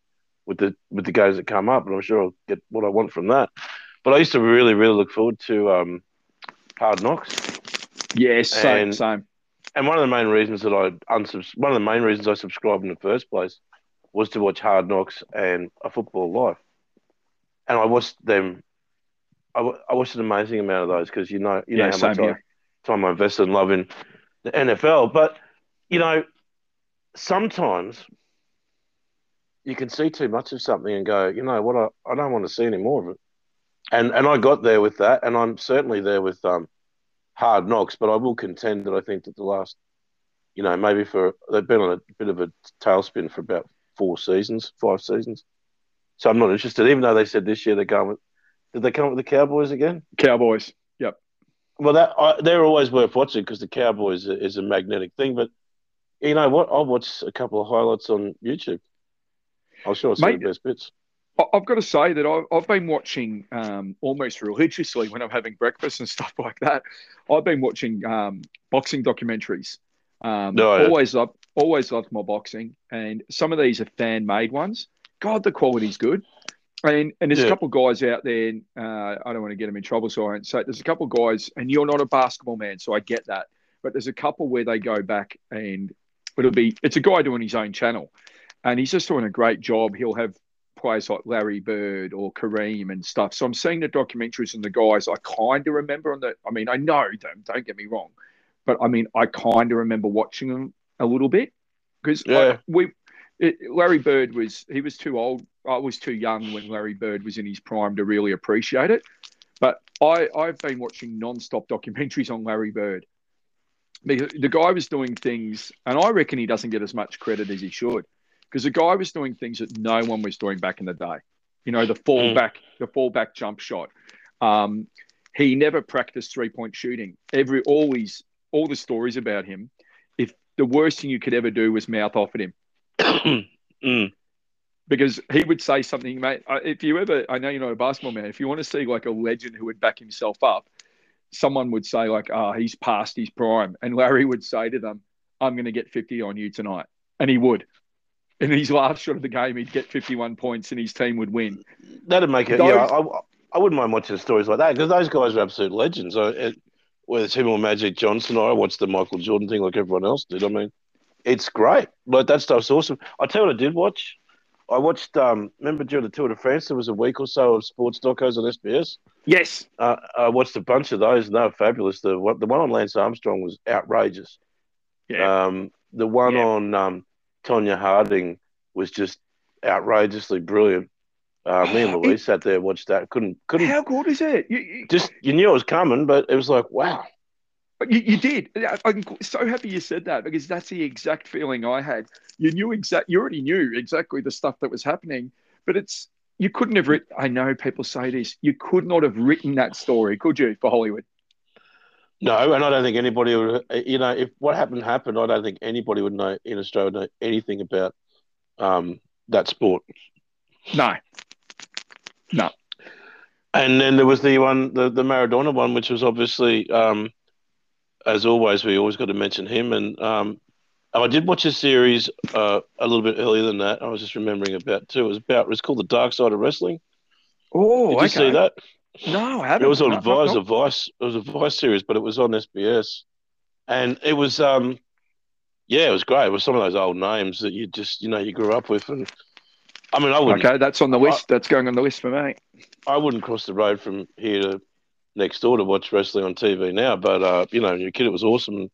with the with the games that come up, and I'm sure I'll get what I want from that. But I used to really, really look forward to um, Hard Knocks. Yes, same, and, same and one of the main reasons that I unsubs- one of the main reasons I subscribed in the first place was to watch Hard Knocks and A Football Life, and I watched them. I, w- I watched an amazing amount of those because you know you yeah, know how much I, time I invested in loving the NFL, but you know sometimes you can see too much of something and go, you know what, I, I don't want to see any more of it. And and I got there with that, and I'm certainly there with um hard knocks, but I will contend that I think that the last, you know, maybe for they've been on a bit of a tailspin for about four seasons, five seasons. So I'm not interested, even though they said this year they're going with. Did they come up with the Cowboys again? Cowboys. Yep. Well, that I, they're always worth watching because the Cowboys is, is a magnetic thing. But you know what? I'll watch a couple of highlights on YouTube. I'll show see Mate, the best bits. I've got to say that I've been watching um, almost religiously when I'm having breakfast and stuff like that. I've been watching um, boxing documentaries. Um, no, yeah. always loved, always loved my boxing, and some of these are fan made ones. God, the quality's good. and and there's yeah. a couple of guys out there. Uh, I don't want to get them in trouble, so I won't say. There's a couple of guys, and you're not a basketball man, so I get that. But there's a couple where they go back, and it'll be it's a guy doing his own channel, and he's just doing a great job. He'll have players like Larry Bird or Kareem and stuff. So I'm seeing the documentaries and the guys I kind of remember on the. I mean, I know them. Don't get me wrong, but I mean, I kind of remember watching them a little bit because yeah. we it, Larry Bird was he was too old. I was too young when Larry Bird was in his prime to really appreciate it. But I I've been watching non-stop documentaries on Larry Bird. Because the guy was doing things, and I reckon he doesn't get as much credit as he should, because the guy was doing things that no one was doing back in the day. You know, the fall mm. back, the fall back jump shot. Um, he never practiced three point shooting. Every always all the stories about him. If the worst thing you could ever do was mouth off at him, mm. Because he would say something, mate. If you ever, I know you're not a basketball man. If you want to see like a legend who would back himself up, someone would say like, "Ah, oh, he's past his prime," and Larry would say to them, "I'm going to get 50 on you tonight," and he would. In his last shot of the game, he'd get 51 points, and his team would win. That'd make it. Those, yeah, I, I, wouldn't mind watching stories like that because those guys are absolute legends. So it, whether it's him or Magic Johnson, I watched the Michael Jordan thing like everyone else did. I mean, it's great. Like that stuff's awesome. I tell you what I did watch. I watched. Um, remember during the Tour de France, there was a week or so of sports docos on SBS. Yes, uh, I watched a bunch of those, and they were fabulous. The the one on Lance Armstrong was outrageous. Yeah. Um, the one yeah. on um, Tonya Harding was just outrageously brilliant. Uh, me and Louise sat there watched that. Couldn't couldn't. How good is it? You, you, just you knew it was coming, but it was like wow. You, you did. I'm so happy you said that because that's the exact feeling I had. You knew exact. You already knew exactly the stuff that was happening, but it's you couldn't have written. I know people say this. You could not have written that story, could you, for Hollywood? No, and I don't think anybody would. You know, if what happened happened, I don't think anybody would know in Australia know anything about um, that sport. No, no. And then there was the one, the, the Maradona one, which was obviously um, as always, we always got to mention him. And um, I did watch a series uh, a little bit earlier than that. I was just remembering about too. It was about it was called The Dark Side of Wrestling. Oh, did you okay. see that? No, I haven't. It was on no, Vice, a Vice. It was a Vice series, but it was on SBS, and it was um, yeah, it was great. It was some of those old names that you just you know you grew up with, and I mean, I wouldn't. Okay, that's on the list. I, that's going on the list for me. I wouldn't cross the road from here to next door to watch wrestling on TV now. But uh, you know, your kid, it was awesome.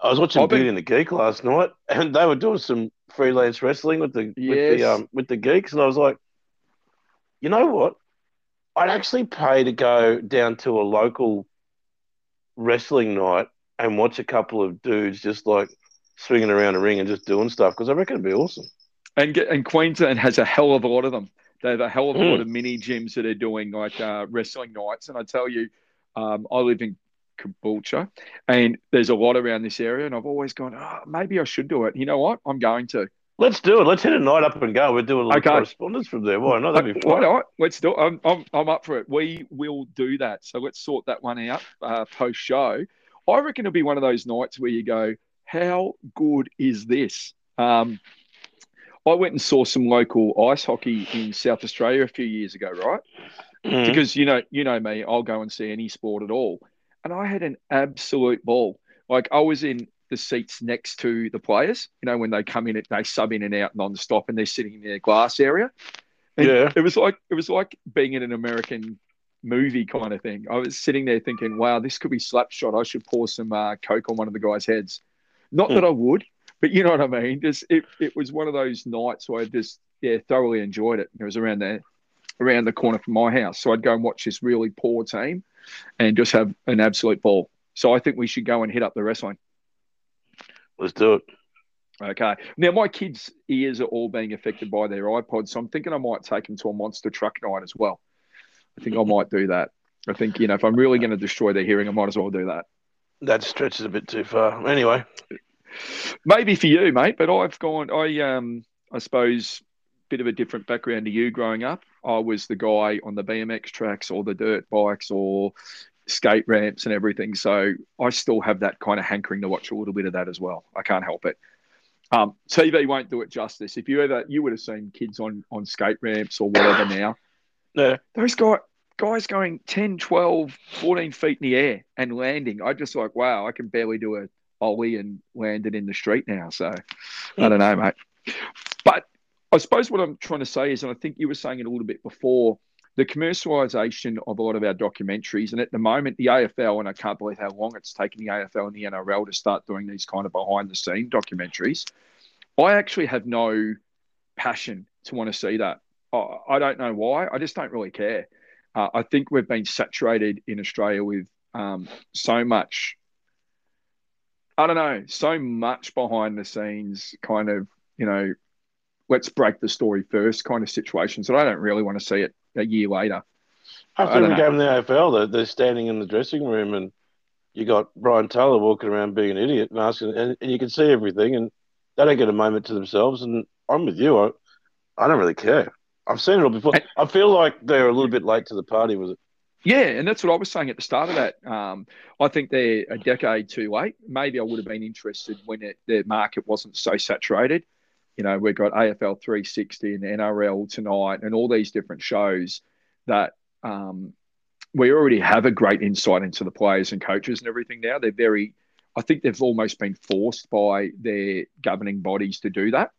I was watching Beauty and the Geek last night, and they were doing some freelance wrestling with the yes. with the um, with the geeks, and I was like, you know what? I'd actually pay to go down to a local wrestling night and watch a couple of dudes just like swinging around a ring and just doing stuff because I reckon it'd be awesome. And and Queensland has a hell of a lot of them. They have a hell of a mm. lot of mini gyms that are doing like uh, wrestling nights. And I tell you, um, I live in Caboolture and there's a lot around this area. And I've always gone, oh, maybe I should do it. You know what? I'm going to. Let's do it. Let's hit a night up and go. We're doing a little okay. correspondence from there. Why not? That'd be fun. Why not? Let's do it. I'm, I'm, I'm up for it. We will do that. So let's sort that one out uh, post show. I reckon it'll be one of those nights where you go, how good is this? Um, I went and saw some local ice hockey in South Australia a few years ago, right? Mm. Because you know, you know me, I'll go and see any sport at all, and I had an absolute ball. Like I was in the seats next to the players. You know, when they come in, they sub in and out non-stop, and they're sitting in their glass area. And yeah, it was like it was like being in an American movie kind of thing. I was sitting there thinking, "Wow, this could be slapshot. I should pour some uh, coke on one of the guys' heads." Not mm. that I would, but you know what I mean. Just it, it was one of those nights where I just yeah thoroughly enjoyed it. It was around there, around the corner from my house, so I'd go and watch this really poor team, and just have an absolute ball. So I think we should go and hit up the wrestling. Let's do it. Okay. Now my kids' ears are all being affected by their iPods, so I'm thinking I might take them to a monster truck night as well. I think I might do that. I think you know if I'm really going to destroy their hearing, I might as well do that. That stretches a bit too far. Anyway, Maybe for you, mate, but I've gone. I um, I suppose, bit of a different background to you. Growing up, I was the guy on the BMX tracks or the dirt bikes or skate ramps and everything. So I still have that kind of hankering to watch a little bit of that as well. I can't help it. Um, TV won't do it justice. If you ever, you would have seen kids on on skate ramps or whatever now. Yeah. Those guys, guys going 10, 12, 14 feet in the air and landing. I just like, wow, I can barely do a ollie and land it in the street now. So I don't know, mate. But I suppose what I'm trying to say is, and I think you were saying it a little bit before, the commercialisation of a lot of our documentaries. And at the moment, the AFL, and I can't believe how long it's taken the AFL and the NRL to start doing these kind of behind the scene documentaries. I actually have no passion to want to see that. I don't know why. I just don't really care. Uh, I think we've been saturated in Australia with um, so much. I don't know, so much behind the scenes kind of, you know, let's break the story first kind of situations that I don't really want to see it a year later. After every game in the AFL, they're, they're standing in the dressing room and you got Brian Taylor walking around being an idiot and asking, and, and, you can see everything, and they don't get a moment to themselves. And I'm with you. I, I don't really care. I've seen it all before. I feel like they're a little bit late to the party with it. Yeah, and that's what I was saying at the start of that. Um, I think they're a decade too late. Maybe I would have been interested when it, the market wasn't so saturated. You know, we've got AFL 360 and NRL tonight and all these different shows that um, we already have a great insight into the players and coaches and everything now. They're very, I think they've almost been forced by their governing bodies to do that.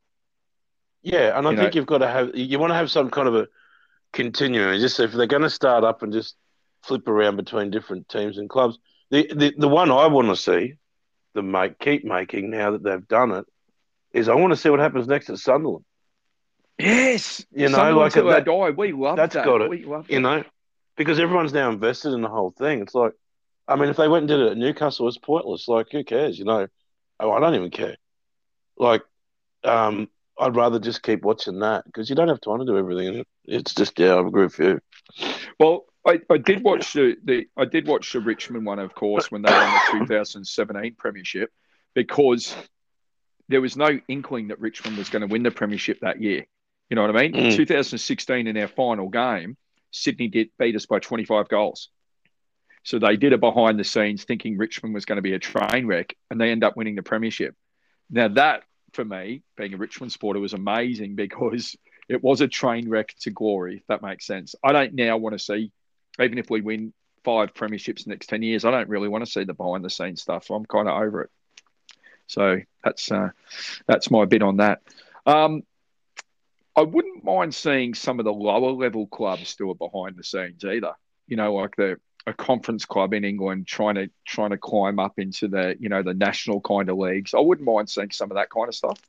Yeah, and I you think know, you've got to have, you want to have some kind of a continuum. Just if they're going to start up and just flip around between different teams and clubs, the, the, the one I want to see them make, keep making now that they've done it is I want to see what happens next at Sunderland. Yes, you know, Sunderland like that, die. We love that's that. got it. We love you know, because everyone's now invested in the whole thing. It's like, I mean, if they went and did it at Newcastle, it's pointless. Like, who cares? You know, oh, I don't even care. Like, um, I'd rather just keep watching that because you don't have time to do everything. It's just yeah, I agree with you. Well, I, I did watch the, the I did watch the Richmond one, of course, when they won the 2017 Premiership, because there was no inkling that Richmond was going to win the premiership that year. You know what I mean? Mm. 2016 in our final game, Sydney did beat us by 25 goals. So they did it behind the scenes, thinking Richmond was going to be a train wreck, and they end up winning the premiership. Now that, for me, being a Richmond supporter, was amazing because it was a train wreck to glory. If that makes sense. I don't now want to see, even if we win five premierships in the next 10 years, I don't really want to see the behind the scenes stuff. I'm kind of over it. So that's uh, that's my bit on that. Um, I wouldn't mind seeing some of the lower level clubs do it behind the scenes either. You know, like the a conference club in England trying to trying to climb up into the you know the national kind of leagues. I wouldn't mind seeing some of that kind of stuff,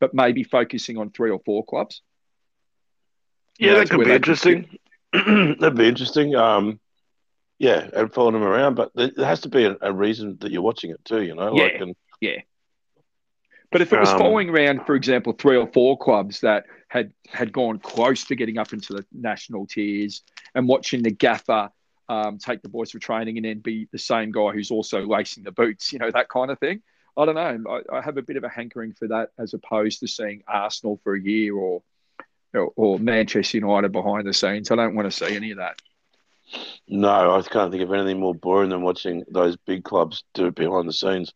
but maybe focusing on three or four clubs. Yeah, that could be interesting. That'd be interesting. Um, yeah, and following them around, but there has to be a, a, reason that you're watching it too. You know, yeah, like, and, yeah. But if it was um, following around, for example, three or four clubs that had had gone close to getting up into the national tiers and watching the gaffer um, take the boys for training and then be the same guy who's also lacing the boots, you know, that kind of thing. I don't know. I, I have a bit of a hankering for that as opposed to seeing Arsenal for a year or, or, or Manchester United behind the scenes. I don't want to see any of that. No, I can't think of anything more boring than watching those big clubs do it behind the scenes.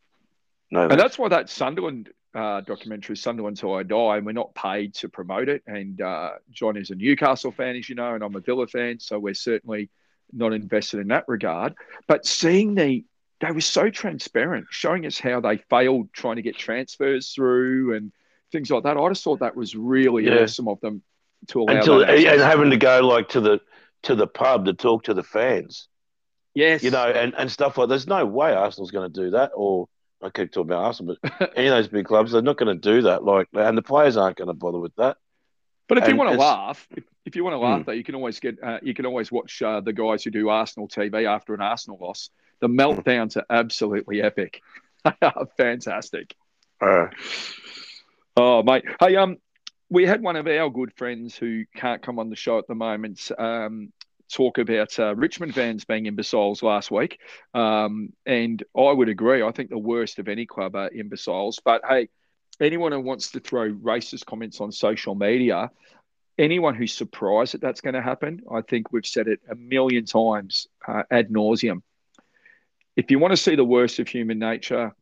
No, and that's why that Sunderland uh, documentary Sunderland Till I Die, and we're not paid to promote it. And uh, John is a Newcastle fan, as you know, and I'm a Villa fan, so we're certainly not invested in that regard. But seeing the they were so transparent, showing us how they failed trying to get transfers through and things like that. I just thought that was really yeah. awesome of them to allow Until, and having to go like to the to the pub to talk to the fans. Yes, you know, and, and stuff like. There's no way Arsenal's going to do that, or I keep talking about Arsenal, but any of those big clubs, they're not going to do that. Like, and the players aren't going to bother with that. But if and you want to laugh, if, if, you want to laugh, hmm. though, you can always get, uh, you can always watch uh, the guys who do Arsenal TV after an Arsenal loss. The meltdowns are absolutely epic. they are Fantastic. Uh, oh, mate. Hey, um, we had one of our good friends who can't come on the show at the moment. Um, talk about uh, Richmond fans being imbeciles last week. Um, and I would agree. I think the worst of any club are imbeciles. But hey, anyone who wants to throw racist comments on social media, anyone who's surprised that that's going to happen, I think we've said it a million times uh, ad nauseum. If you want to see the worst of human nature,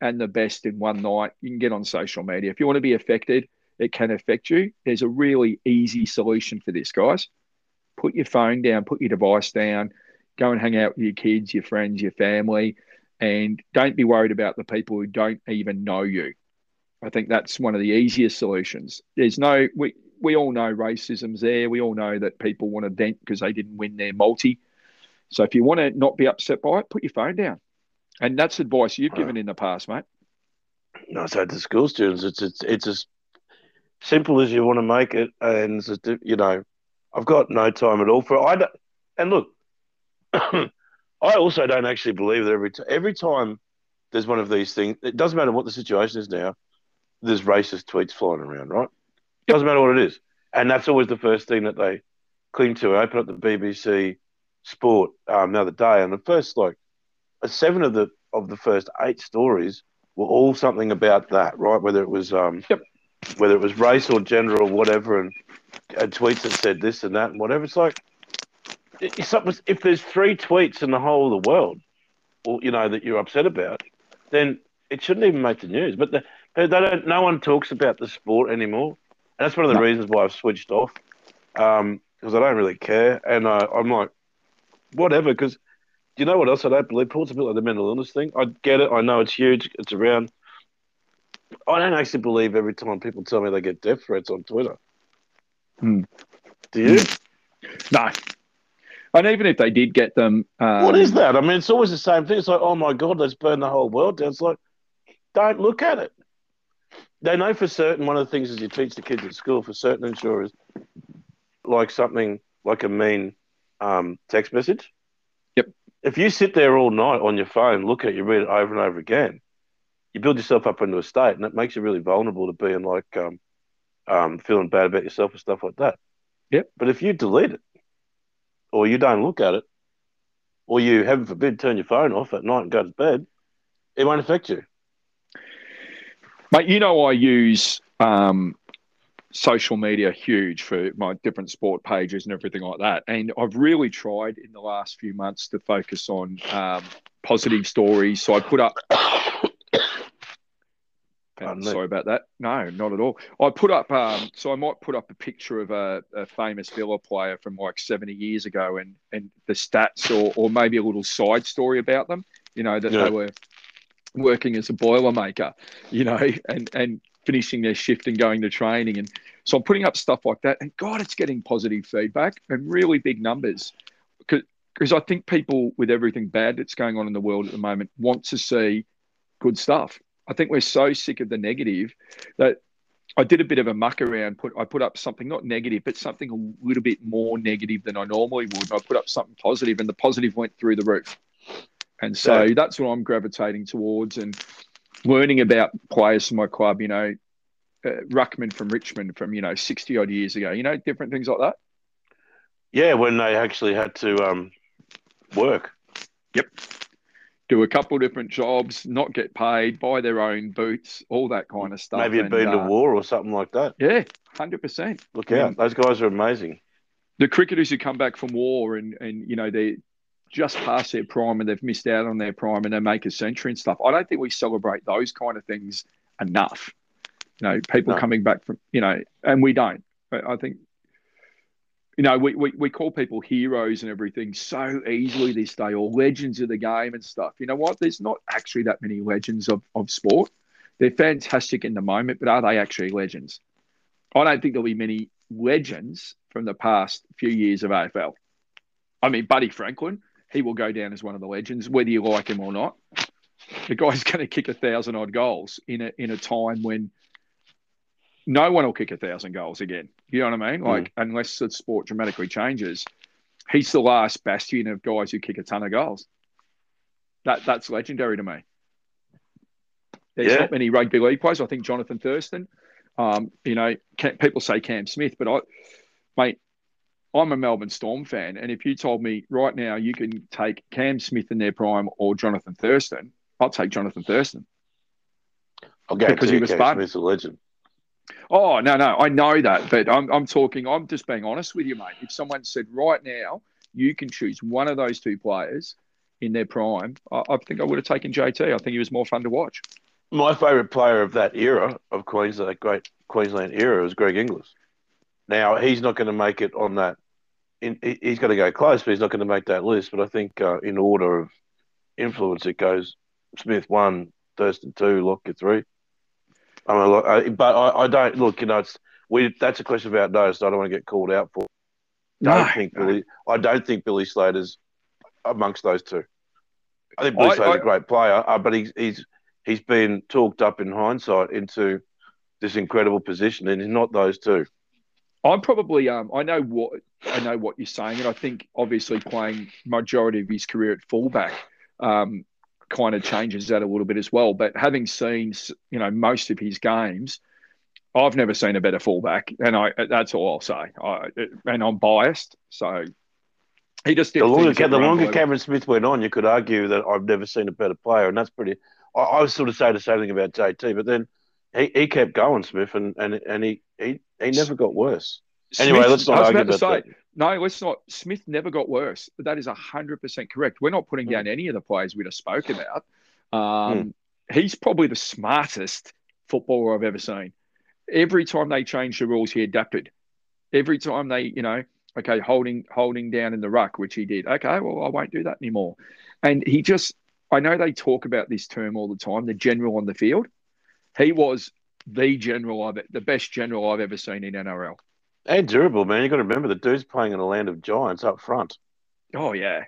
and the best in one night, you can get on social media. If you want to be affected, it can affect you. There's a really easy solution for this, guys. Put your phone down, put your device down, go and hang out with your kids, your friends, your family, and don't be worried about the people who don't even know you. I think that's one of the easiest solutions. There's no we we all know racism's there. We all know that people want to vent because they didn't win their multi. So if you want to not be upset by it, put your phone down. And that's advice you've given in the past, mate. No, so to school students, it's it's it's as simple as you want to make it, and you know, I've got no time at all for I. And look, I also don't actually believe that every t- every time there's one of these things, it doesn't matter what the situation is now. There's racist tweets flying around, right? It doesn't matter what it is, and that's always the first thing that they cling to. I open up the BBC Sport um, the other day, and the first like seven of the of the first eight stories were all something about that, right? Whether it was um, yep. whether it was race or gender or whatever, and, and tweets that said this and that and whatever. It's like if there's three tweets in the whole of the world, or you know that you're upset about, then it shouldn't even make the news. But the, they don't. No one talks about the sport anymore, and that's one of the no. reasons why I've switched off because um, I don't really care, and uh, I'm like, whatever. Because do you know what else I don't believe? Paul, it's a bit like the mental illness thing. I get it. I know it's huge. It's around. I don't actually believe every time people tell me they get death threats on Twitter. Hmm. Do you? No. And even if they did get them, um... what is that? I mean, it's always the same thing. It's like, oh my god, let's burn the whole world down. It's like, don't look at it. They know for certain. One of the things is you teach the kids at school for certain insurers, like something like a mean um, text message Yep. if you sit there all night on your phone, look at it, you read it over and over again, you build yourself up into a state, and it makes you really vulnerable to being like um, um, feeling bad about yourself and stuff like that. Yep. But if you delete it, or you don't look at it, or you, heaven forbid, turn your phone off at night and go to bed, it won't affect you. Mate, you know I use um, social media huge for my different sport pages and everything like that. And I've really tried in the last few months to focus on um, positive stories. So I put up. Sorry about that. No, not at all. I put up, um, so I might put up a picture of a, a, famous Villa player from like 70 years ago and, and the stats or, or maybe a little side story about them, you know, that yeah. they were working as a boiler maker, you know, and, and finishing their shift and going to training. And so I'm putting up stuff like that. And God, it's getting positive feedback and really big numbers. Cause because I think people with everything bad that's going on in the world at the moment want to see good stuff. I think we're so sick of the negative that I did a bit of a muck around. Put I put up something not negative, but something a little bit more negative than I normally would. I put up something positive, and the positive went through the roof. And so yeah. that's what I'm gravitating towards. And learning about players from my club, you know, uh, Ruckman from Richmond from, you know, 60 odd years ago, you know, different things like that. Yeah, when they actually had to um, work. Yep. Do a couple different jobs, not get paid, buy their own boots, all that kind of stuff. Maybe have been to uh, war or something like that. Yeah, 100%. Look out. Those guys are amazing. The cricketers who come back from war and, and you know, they just past their prime and they've missed out on their prime and they make a century and stuff. I don't think we celebrate those kind of things enough. You know, people no. coming back from, you know, and we don't. I think, you know, we, we, we call people heroes and everything so easily this day or legends of the game and stuff. You know what? There's not actually that many legends of, of sport. They're fantastic in the moment, but are they actually legends? I don't think there'll be many legends from the past few years of AFL. I mean, Buddy Franklin, he will go down as one of the legends, whether you like him or not. The guy's going to kick a thousand odd goals in a in a time when no one will kick a thousand goals again. You know what I mean? Hmm. Like mm. unless the sport dramatically changes, he's the last bastion of guys who kick a ton of goals. That that's legendary to me. There's yeah. not many rugby league players. I think Jonathan Thurston. Um, you know, people say Cam Smith, but I, mate, I'm a Melbourne Storm fan, and if you told me right now you can take Cam Smith in their prime or Jonathan Thurston, I'll take Jonathan Thurston. I'll go because he was Cam Smith's a legend. Oh no, no, I know that, but I'm I'm talking. I'm just being honest with you, mate. If someone said right now you can choose one of those two players in their prime, I, I think I would have taken JT. I think he was more fun to watch. my favourite player of that era of Queensland, great Queensland era, was Greg Inglis. Now he's not going to make it on that. In, he's going to go close, but he's not going to make that list. But I think uh, in order of influence, it goes Smith one, Thurston two, Lockyer three. I mean, look, I, but I, I, don't look. You know, it's we. That's a question about notice. I don't want to get called out for. I don't no, think no. Billy. I don't think Billy Slater's amongst those two. I think Billy Slater's a great player, uh, but he's he's he's been talked up in hindsight into this incredible position, and he's not those two. I'm probably um I know what I know what you're saying, and I think obviously playing majority of his career at fullback um, kind of changes that a little bit as well. But having seen you know most of his games, I've never seen a better fullback, and I that's all I'll say. I, and I'm biased, so he just the longer, the longer Cameron Smith went on, you could argue that I've never seen a better player, and that's pretty. I, I was sort of saying the same thing about JT, but then he, he kept going, Smith, and and and he he, he never got worse. Smith, anyway, let's not argue about say, that. No, let's not. Smith never got worse. That is hundred percent correct. We're not putting mm. down any of the players we'd have spoken about. Um, mm. He's probably the smartest footballer I've ever seen. Every time they changed the rules, he adapted. Every time they, you know, okay, holding holding down in the ruck, which he did. Okay, well, I won't do that anymore. And he just, I know they talk about this term all the time, the general on the field. He was the general I've, the best general I've ever seen in NRL. And durable, man. You got to remember the dude's playing in a land of giants up front. Oh yeah,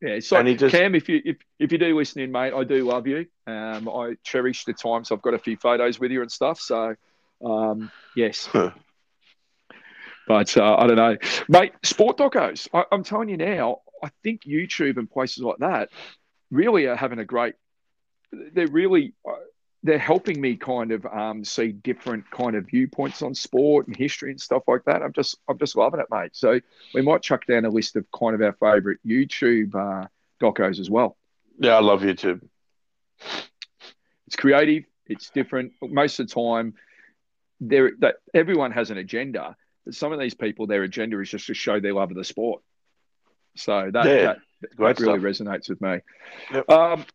yeah. So just... Cam, if you if, if you do listen in, mate, I do love you. Um, I cherish the times I've got a few photos with you and stuff. So, um, yes. but uh, I don't know, mate. Sport docos. I, I'm telling you now. I think YouTube and places like that really are having a great. They're really uh, they're helping me kind of um, see different kind of viewpoints on sport and history and stuff like that. I'm just I'm just loving it, mate. So we might chuck down a list of kind of our favourite YouTube uh, docos as well. Yeah, I love YouTube. It's creative. It's different. Most of the time, there that everyone has an agenda, but some of these people, their agenda is just to show their love of the sport. So that yeah, that, that really resonates with me. Yep. Um,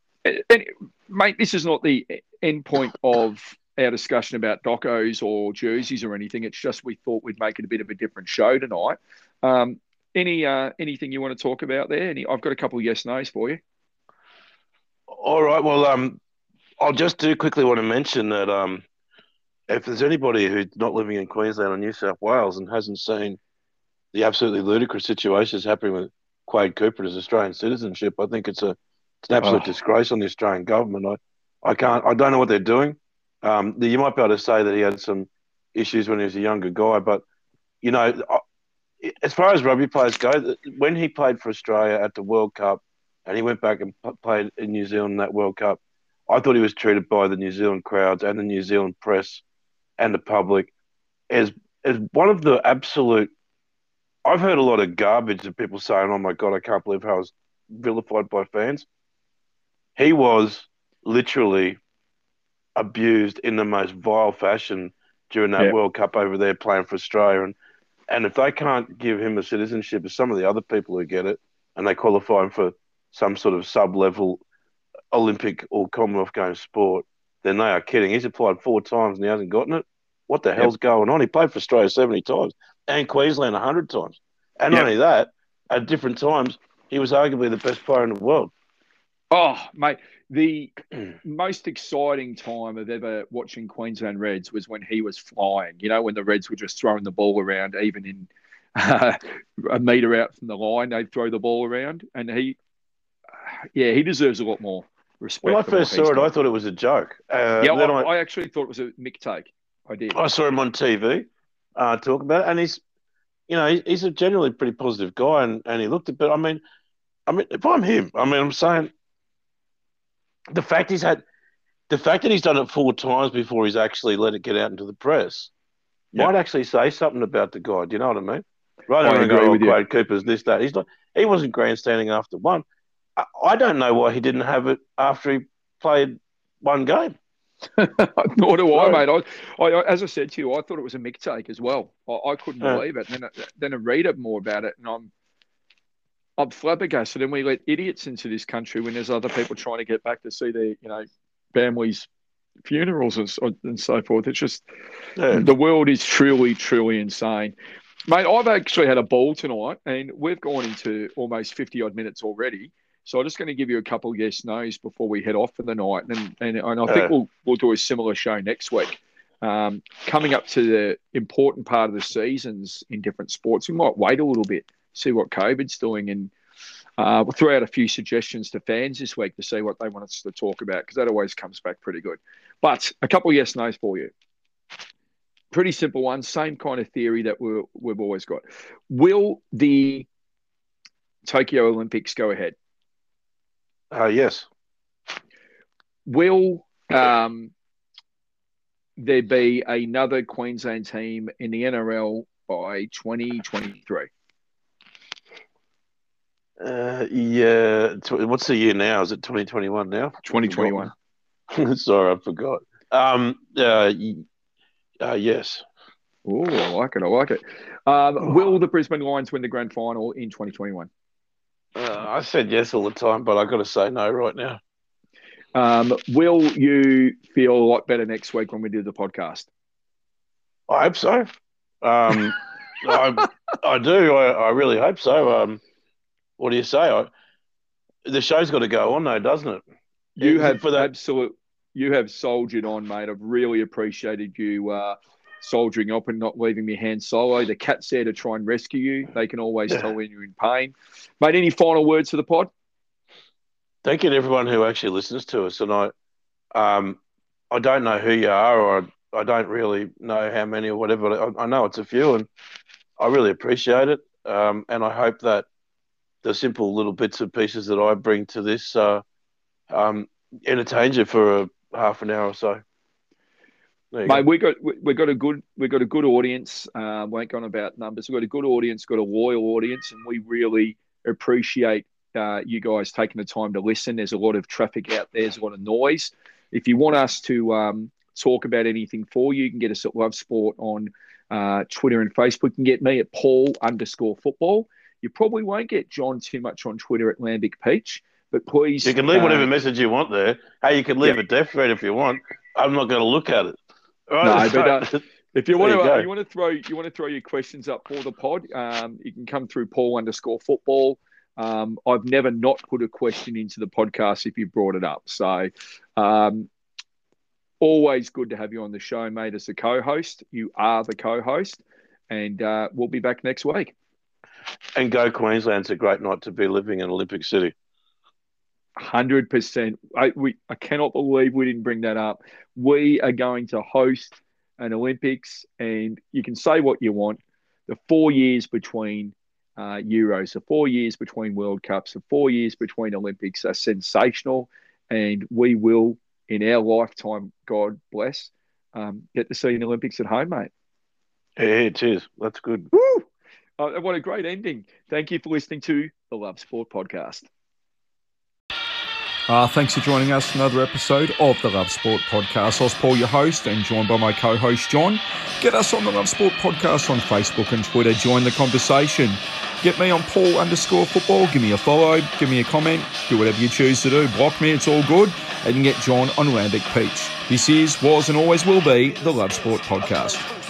mate, this is not the end point of our discussion about docos or jerseys or anything. It's just we thought we'd make it a bit of a different show tonight. Um, any uh, anything you want to talk about there? Any, I've got a couple of yes nos for you. All right. Well, um, I'll just do quickly want to mention that um, if there's anybody who's not living in Queensland or New South Wales and hasn't seen the absolutely ludicrous situations happening with Quade Cooper as Australian citizenship, I think it's a it's an absolute oh. disgrace on the Australian government. I, I can't. I don't know what they're doing. Um, you might be able to say that he had some issues when he was a younger guy, but you know, as far as rugby players go, when he played for Australia at the World Cup, and he went back and played in New Zealand in that World Cup, I thought he was treated by the New Zealand crowds and the New Zealand press and the public as as one of the absolute. I've heard a lot of garbage of people saying, "Oh my god, I can't believe how I was vilified by fans." He was literally abused in the most vile fashion during that yeah. World Cup over there playing for Australia. And and if they can't give him a citizenship as some of the other people who get it, and they qualify him for some sort of sub-level Olympic or Commonwealth Games sport, then they are kidding. He's applied four times and he hasn't gotten it. What the hell's going on? He played for Australia 70 times and Queensland 100 times. And yep. only that, at different times, he was arguably the best player in the world. Oh, mate, the most exciting time of ever watching Queensland Reds was when he was flying. You know, when the Reds were just throwing the ball around, even in uh, a meter out from the line, they'd throw the ball around, and he, yeah, he deserves a lot more respect. When I first saw it, I thought it was a joke. Uh, yeah, I, I, I, actually thought it was a Mick take. I did. I saw him on TV uh, talk about it, and he's, you know, he's a generally pretty positive guy, and, and he looked at. But I mean, I mean, if I'm him, I mean, I'm saying the fact he's had the fact that he's done it four times before he's actually let it get out into the press yep. might actually say something about the guy. Do you know what I mean? Right I go, oh, Quade Cooper's this, that. He's not. He wasn't grandstanding after one. I, I don't know why he didn't have it after he played one game. Nor do I, mate. I, I, as I said to you, I thought it was a Mick take as well. I, I couldn't yeah. believe it. And then, then I read it more about it, and I'm I'm flabbergasted, and we let idiots into this country when there's other people trying to get back to see their, you know, families funerals and, and so forth. It's just yeah. the world is truly, truly insane. Mate, I've actually had a ball tonight, and we've gone into almost 50 odd minutes already. So I'm just going to give you a couple of yes nos before we head off for the night, and and, and I think we'll we'll do a similar show next week. Um, coming up to the important part of the seasons in different sports, we might wait a little bit, see what COVID's doing, and uh, we'll throw out a few suggestions to fans this week to see what they want us to talk about because that always comes back pretty good. But a couple of yes nos for you. Pretty simple one, same kind of theory that we we've always got. Will the Tokyo Olympics go ahead? Uh, yes. Will um, there be another Queensland team in the NRL by 2023? Uh, yeah. What's the year now? Is it 2021 now? 2021. Sorry, I forgot. Um, uh, uh, yes. Oh, I like it. I like it. Um, oh. Will the Brisbane Lions win the grand final in 2021? Uh, I said yes all the time, but I've got to say no right now. Um, will you feel a lot better next week when we do the podcast? I hope so. Um, I, I do. I, I, really hope so. Um, what do you say? I, the show's got to go on, though, doesn't it? You have for that absolute. You have soldiered on, mate. I've really appreciated you uh, soldiering up and not leaving me hand solo. The cat's there to try and rescue you. They can always yeah. tell when you're in pain. Mate, any final words for the pod? Thank you to everyone who actually listens to us. And I, um, I don't know who you are, or I, I don't really know how many or whatever. I, I, know it's a few, and I really appreciate it. Um, and I hope that the simple little bits and pieces that I bring to this uh, um, entertains you for a half an hour or so. Mate, go. we got we got a good we got a good audience. Uh, won't go about numbers. We've got a good audience, got a loyal audience, and we really appreciate uh, you guys taking the time to listen. There's a lot of traffic out there. There's a lot of noise. If you want us to um, talk about anything for you, you can get us at Love Sport on uh, Twitter and Facebook. You can get me at Paul underscore football. You probably won't get John too much on Twitter at Lambic Peach, but please. You can leave whatever uh, message you want there. Hey, you can leave yeah. a death threat if you want. I'm not going to look at it. Right, no, but uh, if you want to, you, uh, you, want to throw, you want to throw your questions up for the pod. Um, you can come through Paul underscore football. Um, I've never not put a question into the podcast if you brought it up. So, um, always good to have you on the show, mate, as a co-host. You are the co-host, and uh, we'll be back next week. And go Queensland's a great night to be living in Olympic City. Hundred percent. I we I cannot believe we didn't bring that up. We are going to host an Olympics, and you can say what you want. The four years between uh, Euros, the four years between World Cups, the four years between Olympics are sensational, and we will, in our lifetime, God bless, um, get to see an Olympics at home, mate. Yeah, cheers. That's good. Woo! Uh, what a great ending. Thank you for listening to the Love Sport Podcast. Uh, thanks for joining us for another episode of the Love Sport Podcast. I was Paul, your host, and joined by my co host, John. Get us on the Love Sport Podcast on Facebook and Twitter. Join the conversation. Get me on Paul underscore football. Give me a follow, give me a comment, do whatever you choose to do. Block me, it's all good. And get John on Lambic Peach. This is, was, and always will be the Love Sport Podcast.